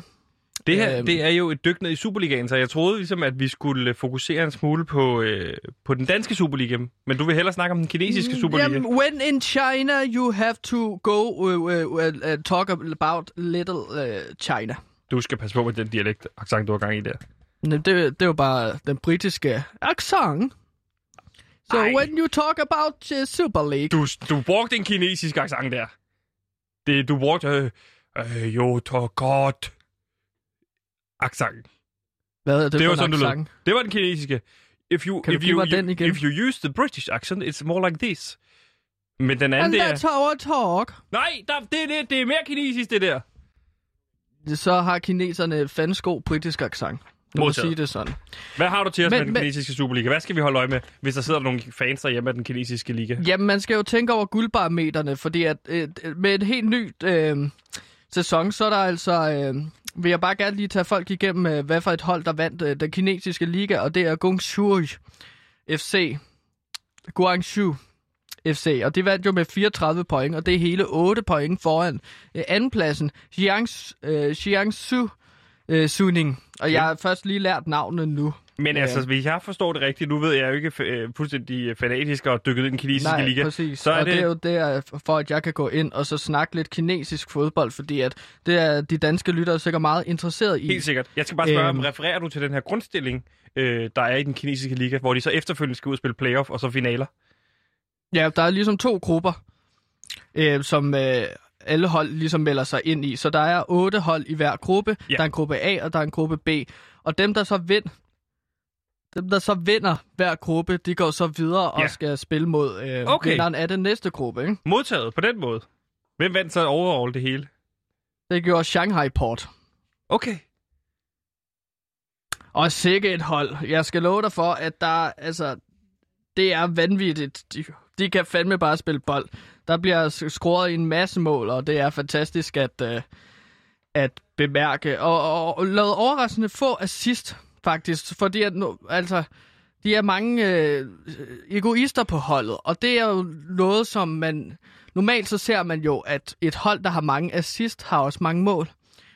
Det her, Øhm. det er jo et dyk ned i Superligaen, så jeg troede ligesom, at vi skulle fokusere en smule på, øh, på den danske Superliga. Men du vil hellere snakke om den kinesiske Superliga. Jamen, when in China, you have to go uh, uh, uh, talk about little uh, China. Du skal passe på med den dialekt accent, du har gang i der. Det, det er jo bare den britiske accent. So Ej. when you talk about uh, Super League... Du, du brugte en kinesisk accent der. Det, du brugte... Øh, øh, jo, to godt. Accent. Hvad er det, Det for var en sådan, du lød. accent? Det var den kinesiske. If you, Kan if you, mig den igen? If you use the British accent, it's more like this. Men den anden, And det er... that's our talk. Nej, der, det, er det, det er mere kinesisk, det der. Så har kineserne fandens god britisk accent. Må Modtaget. sige det sådan. Hvad har du til os Men- med den men- kinesiske Superliga? Hvad skal vi holde øje med, hvis der sidder nogle fans derhjemme af den kinesiske liga? Jamen, man skal jo tænke over guldbarometerne, fordi at øh, med et helt nyt øh, sæson, så er der altså øh, vil jeg bare gerne lige tage folk igennem, øh, hvad for et hold, der vandt øh, den kinesiske liga, og det er Guangzhou FC. Guangzhou FC, og det vandt jo med 34 point, og det er hele 8 point foran øh, andenpladsen, Jiangsu, øh, Jiangsu øh, Suning. Og jeg har først lige lært navnet nu. Men altså, hvis jeg forstår det rigtigt, nu ved jeg jo ikke øh, fuldstændig fanatisk og dykket i den kinesiske Nej, liga. præcis. Så er og det, det... er jo der, for at jeg kan gå ind og så snakke lidt kinesisk fodbold, fordi at det er de danske lyttere sikkert meget interesseret i. helt sikkert. Jeg skal bare spørge, øhm... refererer du til den her grundstilling, øh, der er i den kinesiske liga, hvor de så efterfølgende skal ud og spille playoff og så finaler? Ja, der er ligesom to grupper, øh, som øh, alle hold ligesom melder sig ind i. Så der er otte hold i hver gruppe. Ja. Der er en gruppe A, og der er en gruppe B. Og dem, der så vinder, dem, der så vinder hver gruppe, de går så videre og Ja. skal spille mod øh, Okay. vinderen af den næste gruppe. Ikke? Modtaget på den måde. Hvem vandt så overall det hele? Det gjorde Shanghai Port. Okay. Og sikke et hold. Jeg skal love dig for, at der, altså, det er vanvittigt. De, de kan fandme bare spille bold. Der bliver scoret en masse mål, og det er fantastisk at, øh, at bemærke. Og, og, og lavet overraskende få assist, faktisk. Fordi at nu, altså, de er mange øh, egoister på holdet, og det er jo noget, som man... Normalt så ser man jo, at et hold, der har mange assist, har også mange mål.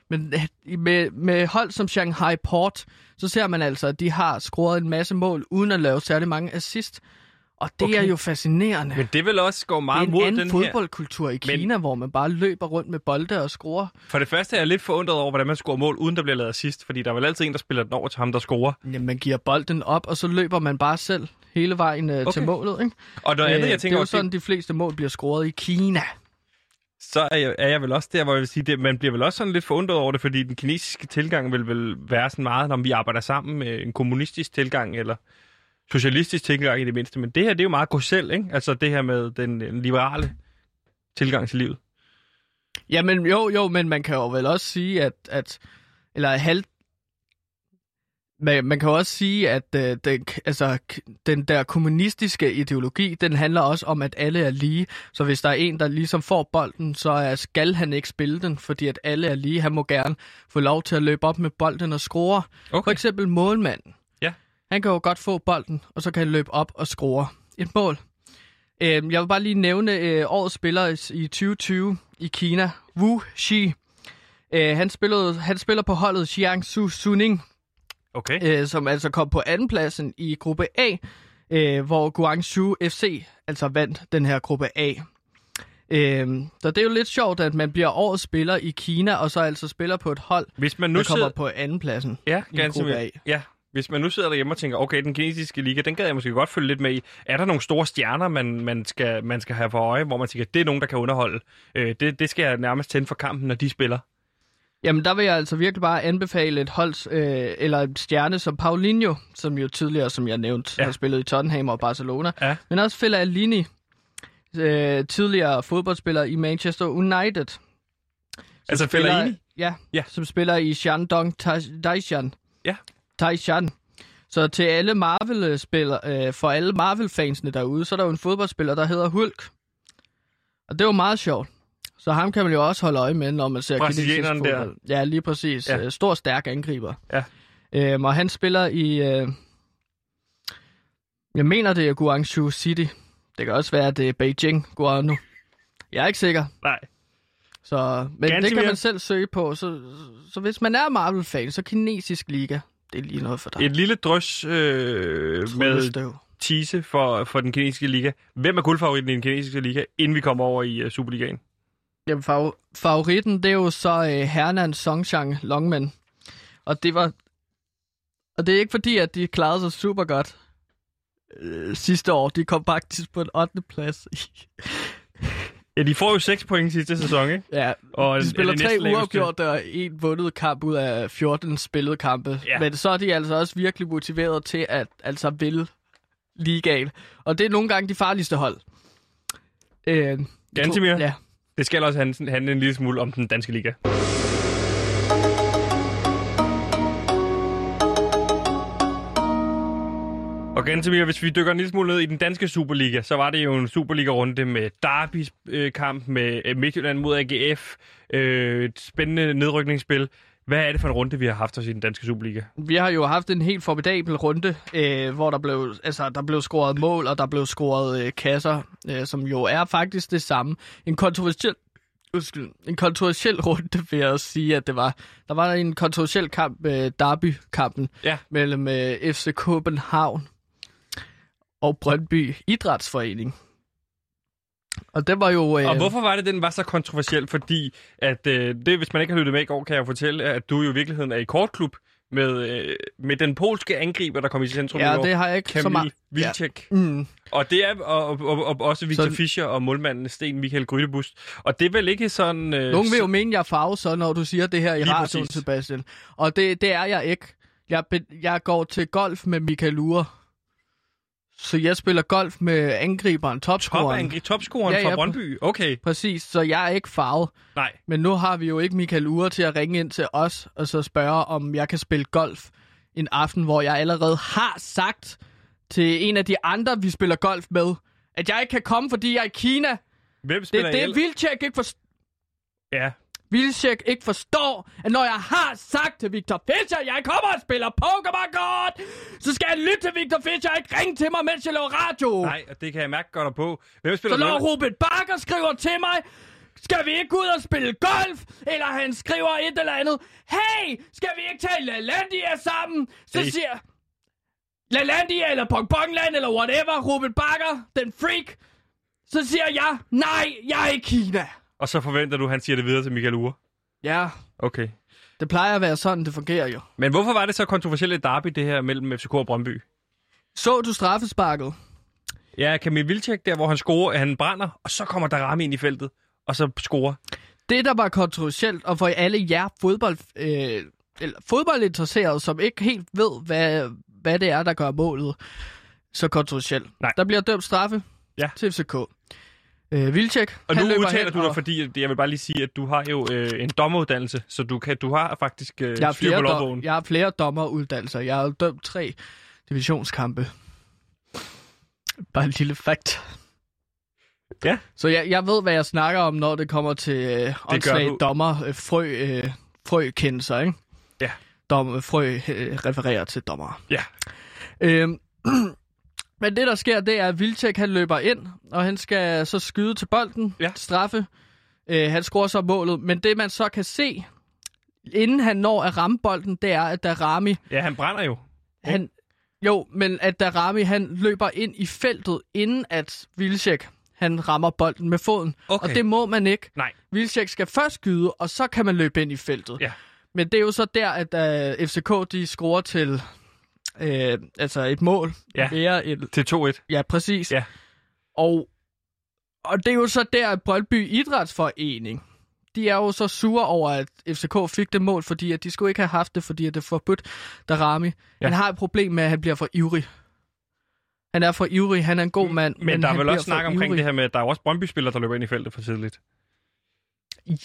Men øh, med, med hold som Shanghai Port, så ser man altså, at de har scoret en masse mål, uden at lave særlig mange assist. Og det okay. Er jo fascinerende. Men det vil også gå det meget en mod den her. fodboldkultur i Men- Kina, hvor man bare løber rundt med bolde og scorer. For det første er jeg lidt forundret over, hvordan man scorer mål, uden der bliver lavet assist. Fordi der er vel altid en, der spiller den over til ham, der scorer. Jamen, man giver bolden op, og så løber man bare selv hele vejen øh, Okay. til målet. Ikke? Og noget andet, Øh, jeg tænker det er jo sådan, de fleste mål bliver scoret i Kina. så er jeg, er jeg vel også der, hvor jeg vil sige, det, man bliver vel også sådan lidt forundret over det, fordi den kinesiske tilgang vil vel være sådan meget, når vi arbejder sammen med en kommunistisk tilgang, eller socialistisk tilgang i det mindste. Men det her, det er jo meget gå selv, ikke? Altså det her med den, den liberale tilgang til livet. Jamen jo, jo, men man kan jo vel også sige, at, at eller halv, man, man kan jo også sige, at øh, den, altså, den der kommunistiske ideologi, den handler også om, at alle er lige. Så hvis der er en, der ligesom får bolden, så er, skal han ikke spille den, fordi at alle er lige. Han må gerne få lov til at løbe op med bolden og score. Okay. For eksempel målmanden. Han kan jo godt få bolden, og så kan han løbe op og score et mål. Øh, jeg vil bare lige nævne øh, årets spiller i- i 2020 i Kina, Wu Xi. Øh, han, spillede, han spiller på holdet Jiangsu Suning, Okay. øh, som altså kom på andenpladsen i gruppe A, øh, hvor Guangzhou FC altså vandt den her gruppe A. Øh, så det er jo lidt sjovt, at man bliver årets spiller i Kina, og så altså spiller på et hold, Hvis man nu der kommer sidder... på andenpladsen. Ja, i gruppe. A. Ja, hvis man nu sidder derhjemme og tænker, okay, den kinesiske liga, den gad jeg måske godt følge lidt med i. Er der nogle store stjerner, man, man, skal, man skal have for øje, hvor man tænker, det er nogen, der kan underholde? Øh, det, det skal jeg nærmest tænde for kampen, når de spiller. Jamen, der vil jeg altså virkelig bare anbefale et hold, øh, eller en stjerne som Paulinho, som jo tidligere, som jeg nævnte, Ja. har spillet i Tottenham og Barcelona. Ja. Men også Fellaini, øh, tidligere fodboldspiller i Manchester United. Altså Fellaini? Ja, Ja. som spiller i Shandong Taishan. Ja. Taishan. Så til alle Marvel-spillere, øh, for alle Marvel-fansene derude, så er der jo en fodboldspiller, der hedder Hulk. Og det var meget sjovt. Så ham kan man jo også holde øje med, når man ser kinesisk Brasilianeren der. Ja, lige præcis. Ja. Ja. Stor, stærk angriber. Ja. Øhm, og han spiller i... Øh, jeg mener, det er Guangzhou City. Det kan også være, at det er Beijing, Guangzhou. Jeg er ikke sikker. Nej. Så, men Ganske det kan mere. man selv søge på. Så, så hvis man er Marvel-fan, så kinesisk liga, det er lige noget for dig. Et lille drøs øh, med tease for, for den kinesiske liga. Hvem er guldfavoritten i den kinesiske liga, inden vi kommer over i uh, Superligaen? Jamen, fav- favoritten, det er jo så øh, Hernan Songchang Longman. Og det var... Og det er ikke fordi, at de klarede sig super godt øh, sidste år. De kom faktisk på en 8. plads. Ja, de får jo 6 point sidste sæson, ikke? ja, Og de er spiller tre uafgjorte og en vundet kamp ud af 14 spillede kampe. Ja. Men så er de altså også virkelig motiveret til at altså ville ligaen. Og det er nogle gange de farligste hold. Øh, tror- Ja. Det skal også handle en lille smule om den danske liga. Og Gantemir, hvis vi dykker en lille smule ned i den danske Superliga, så var det jo en Superliga-runde med Derbys øh, kamp med øh, Midtjylland mod AGF. Øh, et spændende nedrykningsspil. Hvad er det for en runde, vi har haft os i den danske Superliga? Vi har jo haft en helt formidabel runde, øh, hvor der blev, altså, der blev scoret mål, og der blev scoret øh, kasser, øh, som jo er faktisk det samme. En kontroversiel, undskyld, en kontroversiel runde, vil jeg også sige, at det var. Der var en kontroversiel kamp, øh, Derby-kampen, Ja. mellem øh, FC København og Brøndby Idrætsforening. Og det var jo... Øh, Og hvorfor var det, den var så kontroversiel? Fordi, at øh, det, hvis man ikke har lyttet med i går, kan jeg fortælle, at du jo i virkeligheden er i kortklub med, øh, med den polske angriber, der kom i centrum i Ja, går. det har jeg ikke så Kamil meget... Vilcek. Mm. Og det er og, og, og, og også Victor Så- Fischer og målmanden Sten Michael Grydebust. Og det er vel ikke sådan... Øh, Nogen vil jo så- mene, jeg er farve, så når du siger det her i radioen. Sebastian. Og det, det er jeg ikke. Jeg, jeg går til golf med Michael Ure. Så jeg spiller golf med angriberen, topscoreren. Top topscoren Ja, fra ja, Brøndby. Okay, Præcis, så jeg er ikke farvet. nej. Men nu har vi jo ikke Michael Ure til at ringe ind til os og så spørge, om jeg kan spille golf en aften, hvor jeg allerede har sagt til en af de andre, vi spiller golf med, at jeg ikke kan komme, fordi jeg er i Kina. Hvem Det spiller er det, el- Vilcek ikke forstår. Ja, Vilcek ikke forstår, at når jeg har sagt til Victor Fischer, at jeg kommer og spiller Pokémon Godt, så skal jeg lytte til Victor Fischer og ikke ringe til mig, mens jeg laver radio. nej, og det kan jeg mærke godt på. Hvem så spiller når med? Ruben Bakker skriver til mig, skal vi ikke ud og spille golf? Eller han skriver et eller andet. Hey, skal vi ikke tage LaLandia sammen? Så Det- siger LaLandia eller Bongbongland eller whatever, Ruben Bakker, den freak. Så siger jeg, nej, jeg er i Kina. Og så forventer du, at han siger det videre til Michael Ure. Ja, Okay. det plejer at være sådan, det fungerer jo. Men hvorfor var det så kontroversielt et derby, det her mellem FCK og Brøndby? Så du straffesparket? Ja, Kamil Vilcek, der hvor han scorer, han brænder, og så kommer Darami ind i feltet, og så scorer. Det, der var kontroversielt, og for alle jer fodbold, øh, eller fodboldinteresserede, som ikke helt ved, hvad, hvad det er, der gør målet så kontroversielt. Nej. Der bliver dømt straffe Ja. til FCK. Øh, Vilcek, Og nu udtaler du dig, og- fordi jeg vil bare lige sige, at du har jo øh, en dommeruddannelse, så du, kan, du har faktisk øh, jeg har, styr flere på dom, jeg har flere dommeruddannelser. Jeg har dømt tre divisionskampe. Bare en lille fakt. Ja. Så jeg, jeg ved, hvad jeg snakker om, når det kommer til øh, åndssvage du. dommer, øh, frø, øh, frøkendelser, ikke? Ja. Dom, frø øh, refererer til dommer. Ja. Øhm, men det, der sker, det er, at Vilcek, han løber ind, og han skal så skyde til bolden, Ja. straffe. Øh, han scorer så målet, men det, man så kan se, inden han når at ramme bolden, det er, at Darami, Ja, han brænder jo. han, jo, men at Darami, han løber ind i feltet, inden at Vilcek, han rammer bolden med foden. Okay. Og det må man ikke. Nej. Vilcek skal først skyde, og så kan man løbe ind i feltet. Ja. Men det er jo så der, at uh, FCK, de scorer til øh, altså et mål. Ja. Mere et, Til 2-1. ja, præcis. Ja. Og, og det er jo så der, at Brøndby Idrætsforening, de er jo så sure over, at FCK fik det mål, fordi at de skulle ikke have haft det, fordi at det er forbudt Darami. Ja. Han har et problem med, at han bliver for ivrig. Han er for ivrig, han er en god mand. Men, men der er vel også snak omkring ivrig. det her med, at der er også Brøndby-spillere, der løber ind i feltet for tidligt.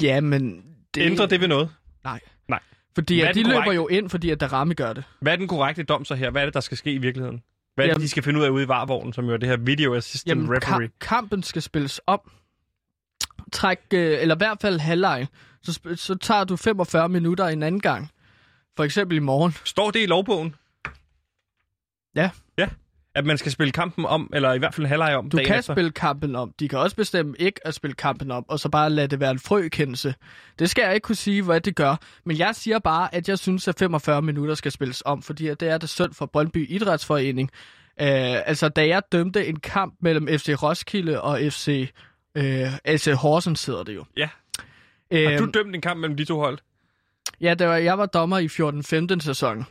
Ja, men... Det... Ændrer det ved noget? Fordi Hvad er at de den løber korrekte- jo ind, fordi at Darami gør det. Hvad er den korrekte dom så her? Hvad er det, der skal ske i virkeligheden? Hvad er det, Jamen- de skal finde ud af ude i varvognen, som jo er det her video assistant Jamen, referee? ka- kampen skal spilles om. Træk, øh, eller i hvert fald halvleg. Så, så tager du 45 minutter en anden gang. For eksempel i morgen. Står det i lovbogen? Ja. At man skal spille kampen om, eller i hvert fald halvleg om Du dagen kan efter. spille kampen om. De kan også bestemme ikke at spille kampen om, og så bare lade det være en frøkendelse. Det skal jeg ikke kunne sige, hvad det gør. Men jeg siger bare, at jeg synes, at 45 minutter skal spilles om, fordi det er det synd for Brøndby Idrætsforening. Uh, altså, da jeg dømte en kamp mellem FC Roskilde og FC, uh, FC Horsens, hedder det jo. Ja. Har Øhm, du dømt en kamp mellem de to hold? Ja, da jeg var dommer i 14-15 sæson,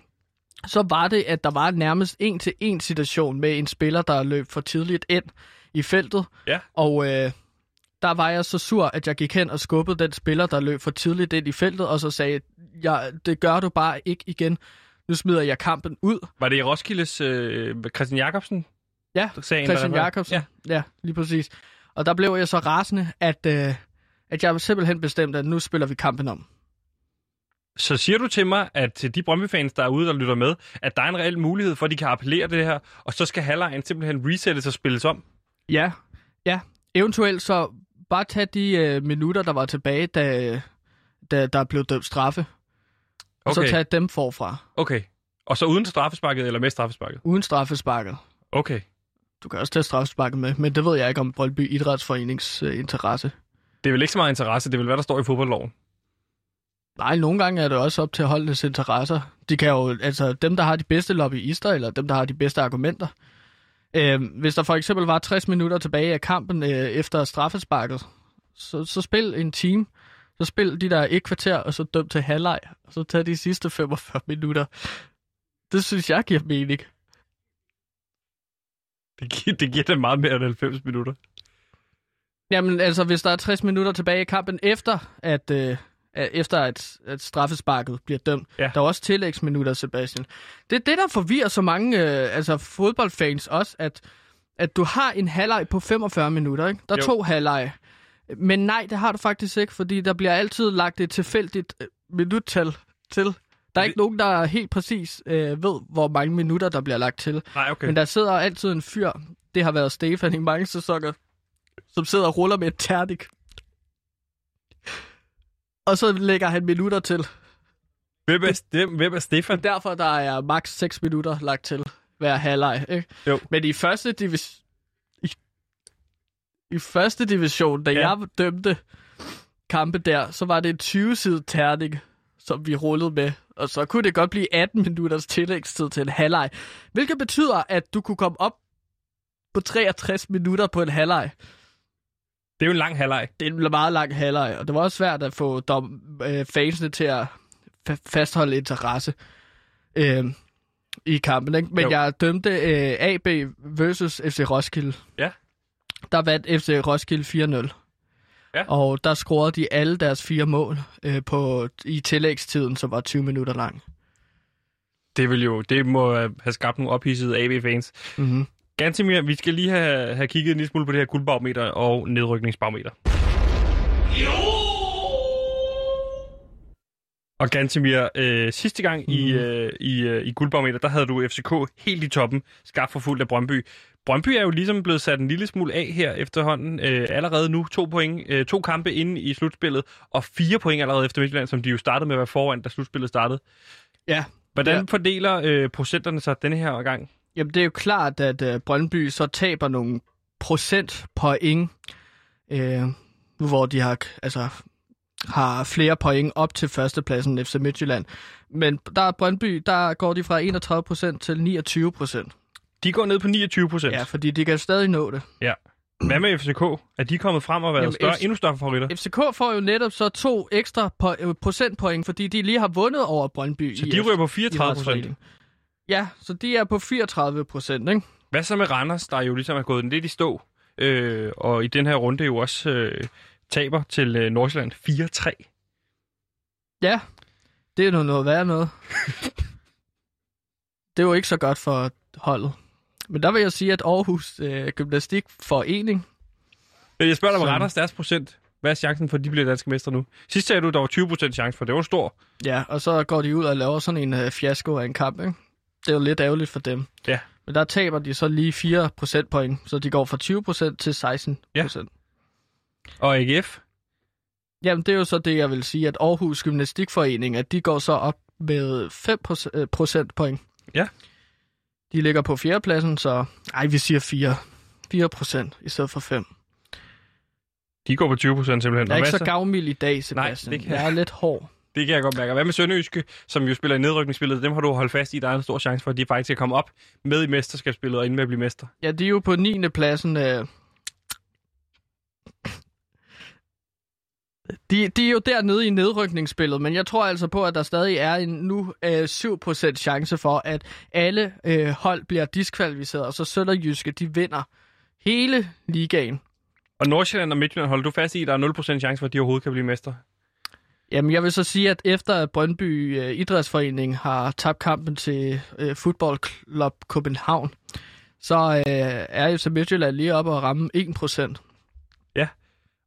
så var det, at der var nærmest en til en situation med en spiller, der løb for tidligt ind i feltet. Ja. Og øh, der var jeg så sur, at jeg gik hen og skubbede den spiller, der løb for tidligt ind i feltet, og så sagde, ja, det gør du bare ikke igen. Nu smider jeg kampen ud. Var det i Roskildes øh, Christian Jacobsen? Ja, Sagen, Christian der Jacobsen. Ja. ja, lige præcis. Og der blev jeg så rasende, at, øh, at jeg simpelthen bestemte, at nu spiller vi kampen om. Så siger du til mig, at til de Brøndby-fans, der er ude, der lytter med, at der er en reel mulighed for, at de kan appellere det her, og så skal halvlejen simpelthen resettes og spilles om? Ja, ja. Eventuelt så bare tage de øh, minutter, der var tilbage, da, da der blev dømt straffe. og så Okay. tage dem forfra, Okay. Og så uden straffesparket eller med straffesparket? uden straffesparket. Okay. Du kan også tage straffesparket med, men det ved jeg ikke om Brøndby Idrætsforenings øh, interesse. Det er vel ikke så meget interesse, det er vel, hvad der står i fodboldloven. Nej, nogle gange er det også op til holdenes interesser. De kan jo, altså dem, der har de bedste lobbyister, eller dem, der har de bedste argumenter. Øh, hvis der for eksempel var 60 minutter tilbage af kampen øh, efter straffesparket, så, så spil en time. Så spil de der et kvarter, og så døm til halvleg, og så tag de sidste 45 minutter. Det synes jeg giver mening. Det giver, det giver da meget mere end 90 minutter. Jamen, altså, hvis der er 60 minutter tilbage i kampen efter, at, øh, at- efter at, at straffesparket bliver dømt. Ja. Der er også tillægsminutter, Sebastian. Det er det, der forvirrer så mange øh, altså fodboldfans også, at, at du har en halvleg på 45 minutter, ikke? Der er Jo. to halvleg. Men nej, det har du faktisk ikke, fordi der bliver altid lagt et tilfældigt øh, minuttal til. Der er ikke nogen, der helt præcis øh, ved, hvor mange minutter, der bliver lagt til. Nej, okay. Men der sidder altid en fyr, det har været Stefan i mange sæsoner, som sidder og ruller med et terdik. Og så lægger han minutter til. Hvem er, hvem, hvem er Stefan? Derfor der er maks 6 minutter lagt til hver halvleg. Ikke? Jo. Men i første division... I, I første division, da Ja. jeg dømte kampe der, så var det en 20-side terning, som vi rullede med. Og så kunne det godt blive 18 minutters tillægstid til en halvleg. Hvilket betyder, at du kunne komme op på 63 minutter på en halvleg. Det er jo en lang halvleg. Det er en meget lang halvleg, og det var også svært at få dom, øh, fansene til at fa- fastholde interesse øh, i kampen. Ikke? Men Jo. jeg dømte øh, AB versus FC Roskilde. Ja. Der vandt FC Roskilde 4-0. Ja. Og der scorede de alle deres fire mål øh, på, i tillægstiden, som var 20 minutter lang. Det, vil jo, det må øh, have skabt nogle ophidsede AB-fans. Mm-hmm. Gantemir, vi skal lige have, have kigget en lille smule på det her guldbarometer og nedrykningsbarometer. Og Gantemir, øh, sidste gang mm. i, øh, i, øh, i guldbarometer, der havde du FCK helt i toppen, skarpt forfulgt af Brøndby. Brøndby er jo ligesom blevet sat en lille smule af her efterhånden. Øh, allerede nu to point, øh, to kampe inde i slutspillet, og fire point allerede efter Midtjylland, som de jo startede med at være foran, da slutspillet startede. Ja, Hvordan Ja. fordeler øh, procenterne sig denne her gang? Jamen, det er jo klart, at øh, Brøndby så taber nogle procentpoint, øh, nu hvor de har, altså, har flere point op til førstepladsen FC Midtjylland. Men der er Brøndby, der går de fra 31% til 29%. De går ned på 29 procent. Ja, fordi de kan stadig nå det. Hvad med FCK? Er de kommet frem og været Jamen, større, FC endnu større favoritter? FCK får jo netop så to ekstra po- øh, procentpoint, fordi de lige har vundet over Brøndby. Så de ryger på F- 34 procent. Ja, så de er på 34 procent, ikke? Hvad så med Randers, der jo ligesom er gået lidt i stå, øh, og i den her runde jo også øh, taber til øh, Nordsjælland 4-3. Ja, det er nu noget værd noget. det jo ikke så godt for holdet. Men der vil jeg sige, at Aarhus øh, Gymnastikforening, jeg spørger dig om Som- Randers deres procent. Hvad er chancen for, at de bliver danske mestre nu? Sidst sagde du, der var 20 procent chance for. Det var stor. ja, og så går de ud og laver sådan en øh, fiasko af en kamp, ikke? Det er jo lidt ærgerligt for dem. Ja. Men der taber de så lige 4 procentpoint, så de går fra 20 procent til 16 procent. Og AGF? Jamen, det er jo så det, jeg vil sige, at Aarhus Gymnastikforening, at de går så op med 5 proc- procentpoint. Ja. De ligger på fjerdepladsen, så ej, vi siger 4. 4 procent i stedet for 5. De går på 20 procent simpelthen. Jeg er ikke så gavmild i dag, Sebastian. det kan jeg er lidt hård. Det kan jeg godt mærke. Hvad med Sønderjyske, som jo spiller i nedrykningsspillet? Dem har du holdt fast i. Der er en stor chance for, at de faktisk kan komme op med i mesterskabsspillet og inde med at blive mester. Ja, de er jo på 9. pladsen. Øh... De, de er jo dernede i nedrykningsspillet, men jeg tror altså på, at der stadig er en nu øh, 7% chance for, at alle øh, hold bliver diskvalificeret, og så Sønderjyske, de vinder hele ligaen. Og Nordsjælland og Midtjylland holder du fast i, at der er 0% chance for, at de overhovedet kan blive mester? Jamen, jeg vil så sige, at efter at Brøndby øh, Idrætsforening har tabt kampen til øh, Football Club København, så øh, er FC Midtjylland lige op og ramme 1%.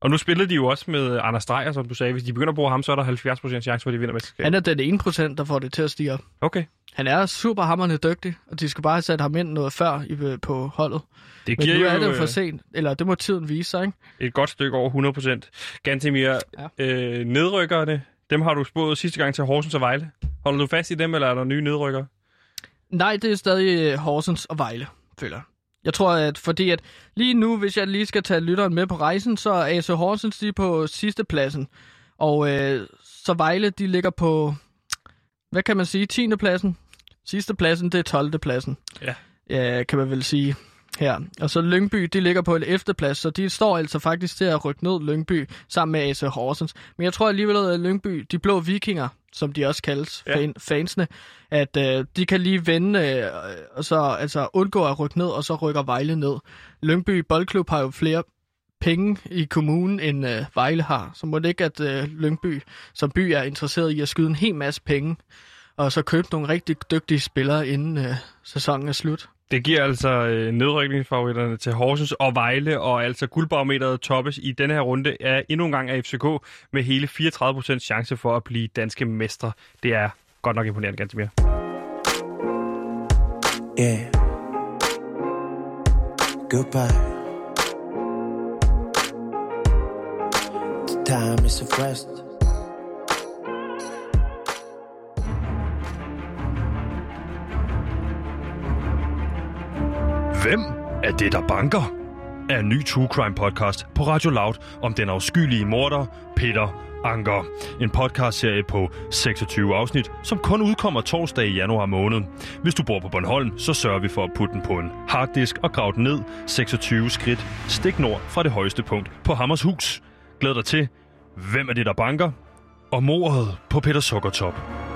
Og nu spillede de jo også med Anders Dreyer, som du sagde. Hvis de begynder at bruge ham, så er der 70% chance for, at de vinder mesterskabet. Han er den 1%, der får det til at stige op. Okay. Han er super hammerende dygtig, og de skal bare have sat ham ind noget før i, på holdet. Det Men giver nu er jo det jo for øh, sent, eller det må tiden vise sig, ikke? et godt stykke over 100%. Gantemir, Ja. øh, nedrykkerne, dem har du spået sidste gang til Horsens og Vejle. Holder du fast i dem, eller er der nye nedrykker? Nej, det er stadig øh, Horsens og Vejle, føler jeg. Tror, at fordi at lige nu, hvis jeg lige skal tage lytteren med på rejsen, så er AC Horsens er på sidste pladsen. Og øh, så Vejle, de ligger på, hvad kan man sige, 10. pladsen. Sidste pladsen, det er 12. pladsen. Ja. Ja, kan man vel sige her. Og så Lyngby, de ligger på en efterplads, så de står altså faktisk til at rykke ned Lyngby sammen med AC Horsens. Men jeg tror alligevel, at Lyngby, de blå vikinger, som de også kaldes, Ja. fan, fansene, at øh, de kan lige vende øh, og så altså undgå at rykke ned, og så rykker Vejle ned. Lyngby Boldklub har jo flere penge i kommunen, end øh, Vejle har. Så må det ikke, at øh, Lyngby som by er interesseret i at skyde en hel masse penge, og så købe nogle rigtig dygtige spillere, inden øh, sæsonen er slut. Det giver altså øh, nedrykningsfavoritterne til Horsens og Vejle, og altså guldbarometeret toppes i denne her runde er endnu en gang af FCK med hele 34% chance for at blive danske mestre. Det er godt nok imponerende, ganske mere. Yeah. Goodbye. The time is a rest. Hvem er det, der banker? Er en ny True Crime podcast på Radio Loud om den afskyelige morder Peter Anker. En podcastserie på 26 afsnit, som kun udkommer torsdag i januar måned. Hvis du bor på Bornholm, så sørger vi for at putte den på en harddisk og grave den ned 26 skridt stik nord fra det højeste punkt på Hammershus. Glæd dig til, hvem er det, der banker? Og mordet på Peter Sukkertop.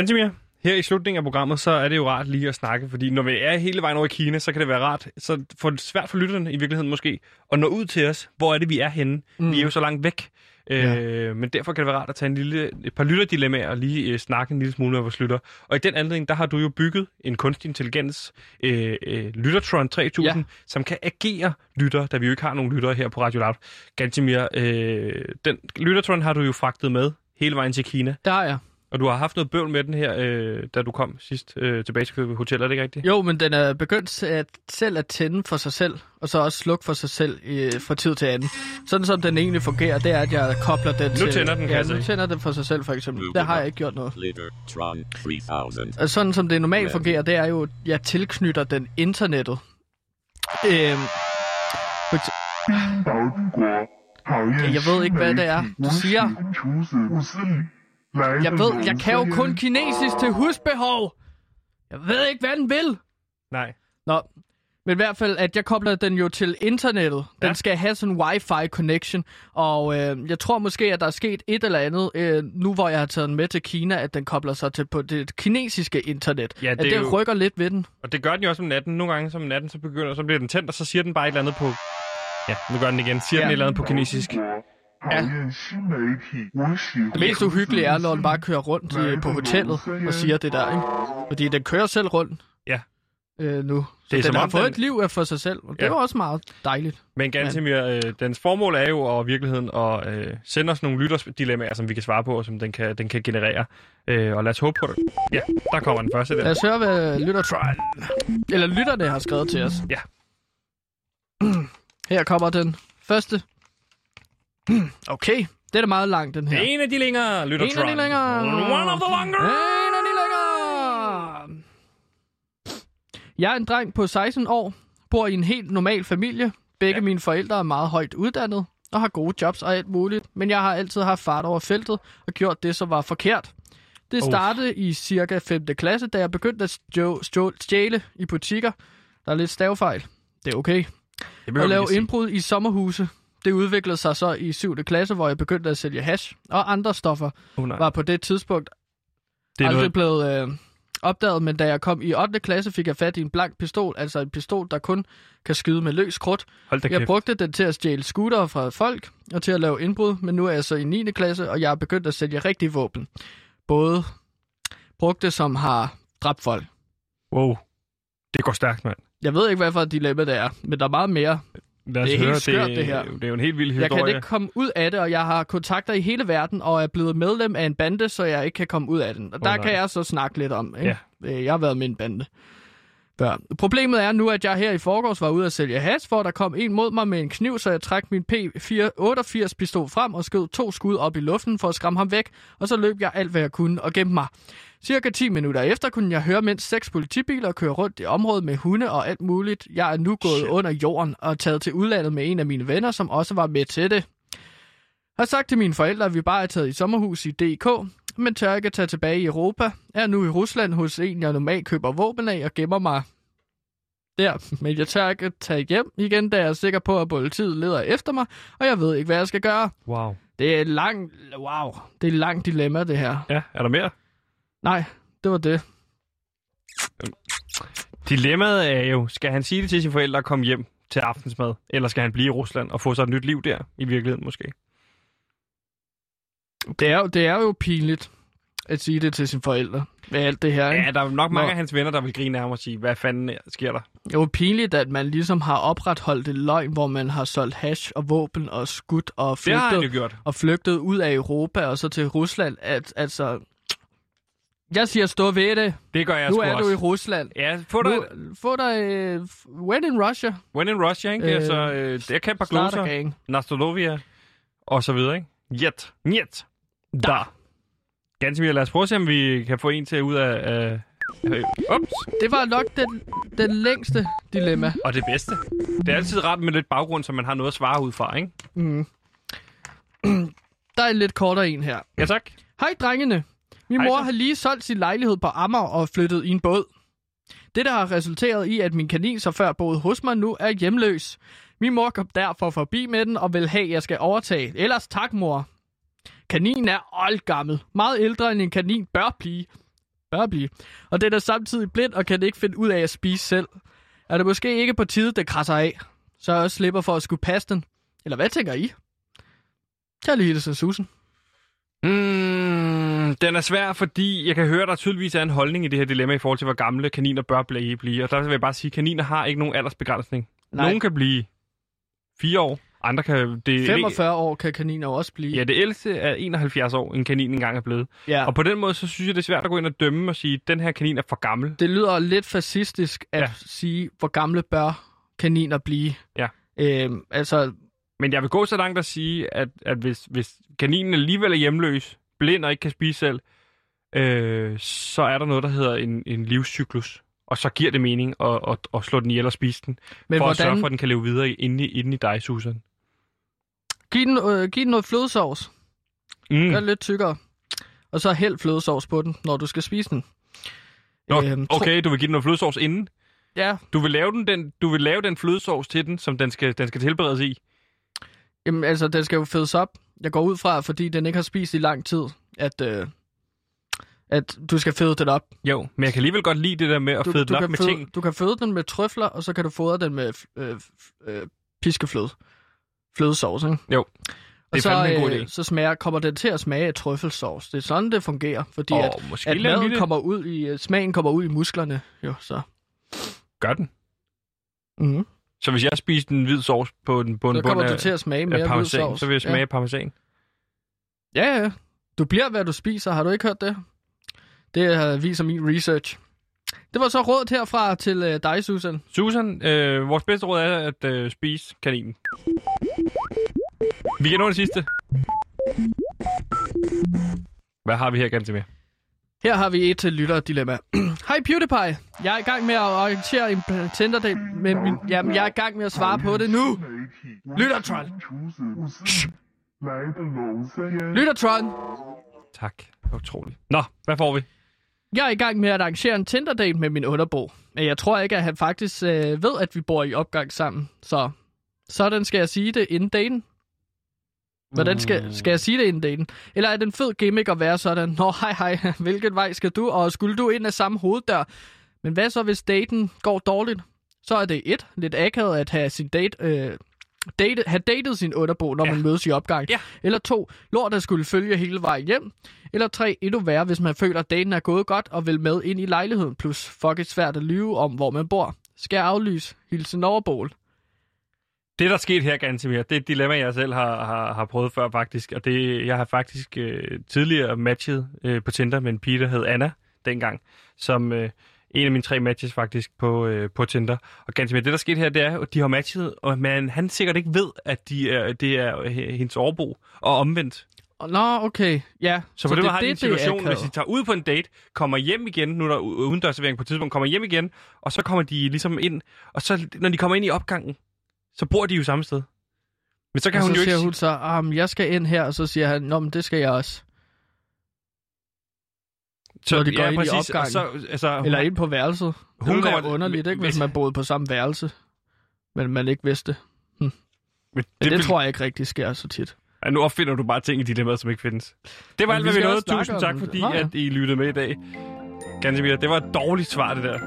Gantimir, her i slutningen af programmet, så er det jo rart lige at snakke, fordi når vi er hele vejen over i Kina, så kan det være rart, så for svært for lytterne i virkeligheden måske, at nå ud til os. Hvor er det, vi er henne? Mm. Vi er jo så langt væk. Ja. Øh, men derfor kan det være rart at tage en lille, et par lytterdilemmaer og lige øh, snakke en lille smule med vores lytter. Og i den anledning, der har du jo bygget en kunstig intelligens, øh, øh, Lyttertron 3000, ja. Ja. som kan agere lytter, da vi jo ikke har nogen lyttere her på Radio Loud. Gantimir, øh, den Lyttertron har du jo fragtet med hele vejen til Kina. Der er jeg. Og du har haft noget bøvl med den her, øh, da du kom sidst øh, tilbage til hotellet, er det ikke rigtigt? Jo, men den er begyndt at selv at tænde for sig selv, og så også slukke for sig selv øh, fra tid til anden. Sådan som den egentlig fungerer, det er, at jeg kobler den til... tænder den, ja, jeg nu tænder den for sig selv, for eksempel. Der har jeg ikke gjort noget. 3000. Og sådan som det normalt fungerer, det er jo, at jeg tilknytter den internettet. Øhm, ekse- jeg ved ikke, hvad det er, du siger. Jeg ved, jeg kan jo kun kinesisk til husbehov. Jeg ved ikke, hvad den vil. Nej. Nå, men i hvert fald, at jeg kobler den jo til internettet. Den Ja. skal have sådan en wifi connection. Og øh, jeg tror måske, at der er sket et eller andet, øh, nu hvor jeg har taget den med til Kina, at den kobler sig til på det kinesiske internet. Ja, at det er det jo- rykker lidt ved den. Og det gør den jo også om natten. Nogle gange som om natten, så begynder, så bliver den tændt, og så siger den bare et eller andet på... Ja, nu gør den igen. Siger ja. den et eller andet på kinesisk. Ja. Det mest uhyggelige er, når den bare kører rundt øh, på hotellet og siger det der, ikke? Fordi den kører selv rundt Ja. øh, nu. Så Det er den som har fået den- et liv af for sig selv, og det Ja. er også meget dejligt. Men Gantemir, øh, dens formål er jo og virkeligheden at øh, sende os nogle lytterdilemmaer, som vi kan svare på, og som den kan, den kan generere. Øh, og lad os håbe på det. Ja, der kommer den første Lad der. os høre, hvad lyttertron, eller lytterne har skrevet til os. Ja. Her kommer den første. Okay, det er da meget langt, den her. En af de længere Lyttertron. En af de længere. One of the longer. En af de længere. Jeg er en dreng på 16 år, bor i en helt normal familie. Begge ja. mine forældre er meget højt uddannet og har gode jobs og alt muligt, men jeg har altid haft fart over feltet og gjort det, som var forkert. Det startede i cirka 5. klasse, da jeg begyndte at stjå- stjå- stjæle i butikker. Der er lidt stavefejl. Det er okay. Det Og lave indbrud i sommerhuse. Det udviklede sig så i 7. klasse, hvor jeg begyndte at sælge hash og andre stoffer. Oh, nej. Var på det tidspunkt Det er aldrig noget, blevet øh, opdaget, men da jeg kom i 8. klasse, fik jeg fat i en blank pistol, altså en pistol, der kun kan skyde med løs krudt. hold Jeg kæft. brugte den til at stjæle scootere fra folk og til at lave indbrud, men nu er jeg så i 9. klasse, og jeg er begyndt at sælge rigtige våben. Både brugte, som har dræbt folk. Wow. Det går stærkt, mand. Jeg ved ikke, hvad for et dilemma det er, men der er meget mere. Lad os Det er helt høre. skørt, det, det her. Det er jo en helt vild Jeg historie. kan ikke komme ud af det, og jeg har kontakter i hele verden, og er blevet medlem af en bande, så jeg ikke kan komme ud af den. Og Åh, der nej. kan jeg så snakke lidt om. Ikke? Ja. Jeg har været med en bande. Før. Problemet er nu, at jeg her i forgårs var ude at sælge has, hvor der kom en mod mig med en kniv, så jeg trak min P88 pistol frem og skød to skud op i luften for at skræmme ham væk, og så løb jeg alt, hvad jeg kunne og gemte mig. Cirka 10 minutter efter kunne jeg høre mindst seks politibiler køre rundt i området med hunde og alt muligt. Jeg er nu gået Shit. under jorden og taget til udlandet med en af mine venner, som også var med til det. Jeg har sagt til mine forældre, at vi bare er taget i sommerhus i DK, men tør ikke at tage tilbage i Europa. Jeg er nu i Rusland hos en, jeg normalt køber våben af og gemmer mig der. Men jeg tør ikke at tage hjem igen, da jeg er sikker på, at politiet leder efter mig, og jeg ved ikke, hvad jeg skal gøre. Wow. Det er et langt, wow, det er et langt dilemma, det her. Ja, er der mere? Nej, det var det. Dilemmaet er jo, skal han sige det til sine forældre og komme hjem til aftensmad, eller skal han blive i Rusland og få sig et nyt liv der, i virkeligheden måske? Det er, jo, det er jo pinligt at sige det til sine forældre med alt det her. Ikke? Ja, der er nok mange Nå. af hans venner, der vil grine af ham og sige, hvad fanden sker der? Det er jo pinligt, at man ligesom har opretholdt et løgn, hvor man har solgt hash og våben og skudt og flygtet, gjort. og flygtet ud af Europa og så til Rusland. At, altså, jeg siger stå ved det. Det gør jeg nu er også. du i Rusland. Ja, få dig Nu, få dig uh, when in Russia. When in Russia, ikke? Øh, Øh, altså, øh, jeg kan Starter gloser. Nastolovia og så videre, ikke? Jet. Njet. Da. Ganske lad os prøve at se, om vi kan få en til ud af... af øh, ups. Det var nok den, den længste dilemma. Og det bedste. Det er altid ret med lidt baggrund, så man har noget at svare ud fra, ikke? Mm. Der er en lidt kortere en her. Ja, tak. Hej drengene. Min Hej mor så. har lige solgt sin lejlighed på Amager og flyttet i en båd. Det, der har resulteret i, at min kanin, så før boede hos mig nu, er hjemløs. Min mor kom derfor forbi med den og vil have, at jeg skal overtage. Ellers tak, mor. Kaninen er oldgammel. Meget ældre end en kanin bør blive. Bør blive. Og den er samtidig blind og kan ikke finde ud af at spise selv. Er det måske ikke på tide, det krasser af? Så jeg også slipper for at skulle passe den. Eller hvad tænker I? Kærlig hilsen, Susan. Mm, den er svær, fordi jeg kan høre, at der tydeligvis er en holdning i det her dilemma i forhold til, hvor gamle kaniner bør blive. blive. Og der vil jeg bare sige, at kaniner har ikke nogen aldersbegrænsning. Nej. Nogle kan blive fire år, andre kan... Det, 45 år kan kaniner også blive. Ja, det ældste er 71 år, en kanin engang er blevet. Ja. Og på den måde, så synes jeg, det er svært at gå ind og dømme og sige, at den her kanin er for gammel. Det lyder lidt fascistisk at Ja. sige, hvor gamle bør kaniner blive. Ja. Øhm, altså, Men jeg vil gå så langt at sige, at, at hvis, hvis kaninen alligevel er hjemløs, blind og ikke kan spise selv, øh, så er der noget, der hedder en, en livscyklus. Og så giver det mening at, at, at slå den ihjel og spise den. Men for at sørge hvordan- for, at den kan leve videre inde i, inde i dig, Susan. Giv den, øh, giv den noget flødesovs. Mm. Gør det lidt tykkere. Og så hæld flødesovs på den, når du skal spise den. Nå, Øhm, okay, du vil give den noget flødesovs inden. Ja, Du vil lave den, den, du vil lave den flødesovs til den, som den skal, den skal tilberedes i. jamen, altså, den skal jo fødes op. Jeg går ud fra, fordi den ikke har spist i lang tid, at, øh, at du skal føde den op. Jo, men jeg kan alligevel godt lide det der med at Du, føde du, den op med føde, ting. du kan føde den med trøfler, og så kan du fodre den med øh, øh, piskefløde. Flødesovs, ikke? Jo, Og det er så, fandme en god øh, idé. så smager, kommer den til at smage af trøffelsovs. Det er sådan, det fungerer, fordi Åh, at, måske at maden lille- kommer ud i, øh, smagen kommer ud i musklerne. Jo, så. Gør den. Mm. Så hvis jeg spiser en hvid sovs på en på en Så bund kommer af, du til at smage mere hvid parmesan, sovs. så vil jeg smage ja. parmesan. Ja, ja. Du bliver, hvad du spiser. Har du ikke hørt det? Det viser min research. Det var så rådet herfra til øh, dig, Susan. Susan, øh, vores bedste råd er at øh, spise kaninen. Vi kan nå det sidste. Hvad har vi her ganske mere? Her har vi et til lytterdilemma. Hej PewDiePie. Jeg er i gang med at orientere en Tinder-date, men min, jamen, jeg er i gang med at svare på det nu. Lyttertroll. Lyttertroll. Tak. Utroligt. Nå, hvad får vi? Jeg er i gang med at arrangere en Tinder-date med min underbo. Men jeg tror ikke, at han faktisk øh, ved, at vi bor i opgang sammen. Så sådan skal jeg sige det inden daten. Hvordan skal, skal jeg sige det inden daten? Eller er det en fed gimmick at være sådan, Nå, hej hej, hvilken vej skal du? Og skulle du ind af samme hoveddør? Men hvad så, hvis daten går dårligt? Så er det et, lidt akavet at have sin date... Øh, date, have datet sin underbo, når ja. man mødes i opgang. Ja. Eller to, lort at skulle følge hele vejen hjem. Eller tre, endnu værre, hvis man føler, at daten er gået godt og vil med ind i lejligheden. Plus fucking svært at lyve om, hvor man bor. Skal jeg aflyse? Hilsen overbol. Det, der er sket her, Gantemir, det er et dilemma, jeg selv har, har, har prøvet før faktisk. Og det, jeg har faktisk øh, tidligere matchet øh, på Tinder med en pige, der hed Anna dengang, som øh, en af mine tre matches faktisk på, øh, på Tinder. Og ganske med det, der skete her, det er, at de har matchet, og man, han sikkert ikke ved, at de er, det er hendes overbo, og omvendt. Nå, okay. Ja. Så på det, det har de en det, det situation, hvis de tager ud på en date, kommer hjem igen, nu er der udendørsservering på et tidspunkt, kommer hjem igen, og så kommer de ligesom ind, og så når de kommer ind i opgangen, så bor de jo samme sted. Men så kan og hun så jo ikke siger sige- hun så, um, jeg skal ind her, og så siger han, nå, men det skal jeg også. Så- når de går ja, ind præcis, i opgangen. så- altså, Eller hun- ind på værelset. Hun det kommer- kommer underligt, ikke, hvis man boede på samme værelse, men man ikke vidste. Hm. Men det, det, det vil- tror jeg ikke rigtig sker så tit. Ja, nu opfinder du bare ting i dilemmaet, som ikke findes. Det var Men alt, vi hvad vi nåede. Tusind tak, det. fordi Nå, ja. at I lyttede med i dag. Ganske mere. Det var et dårligt svar, det der.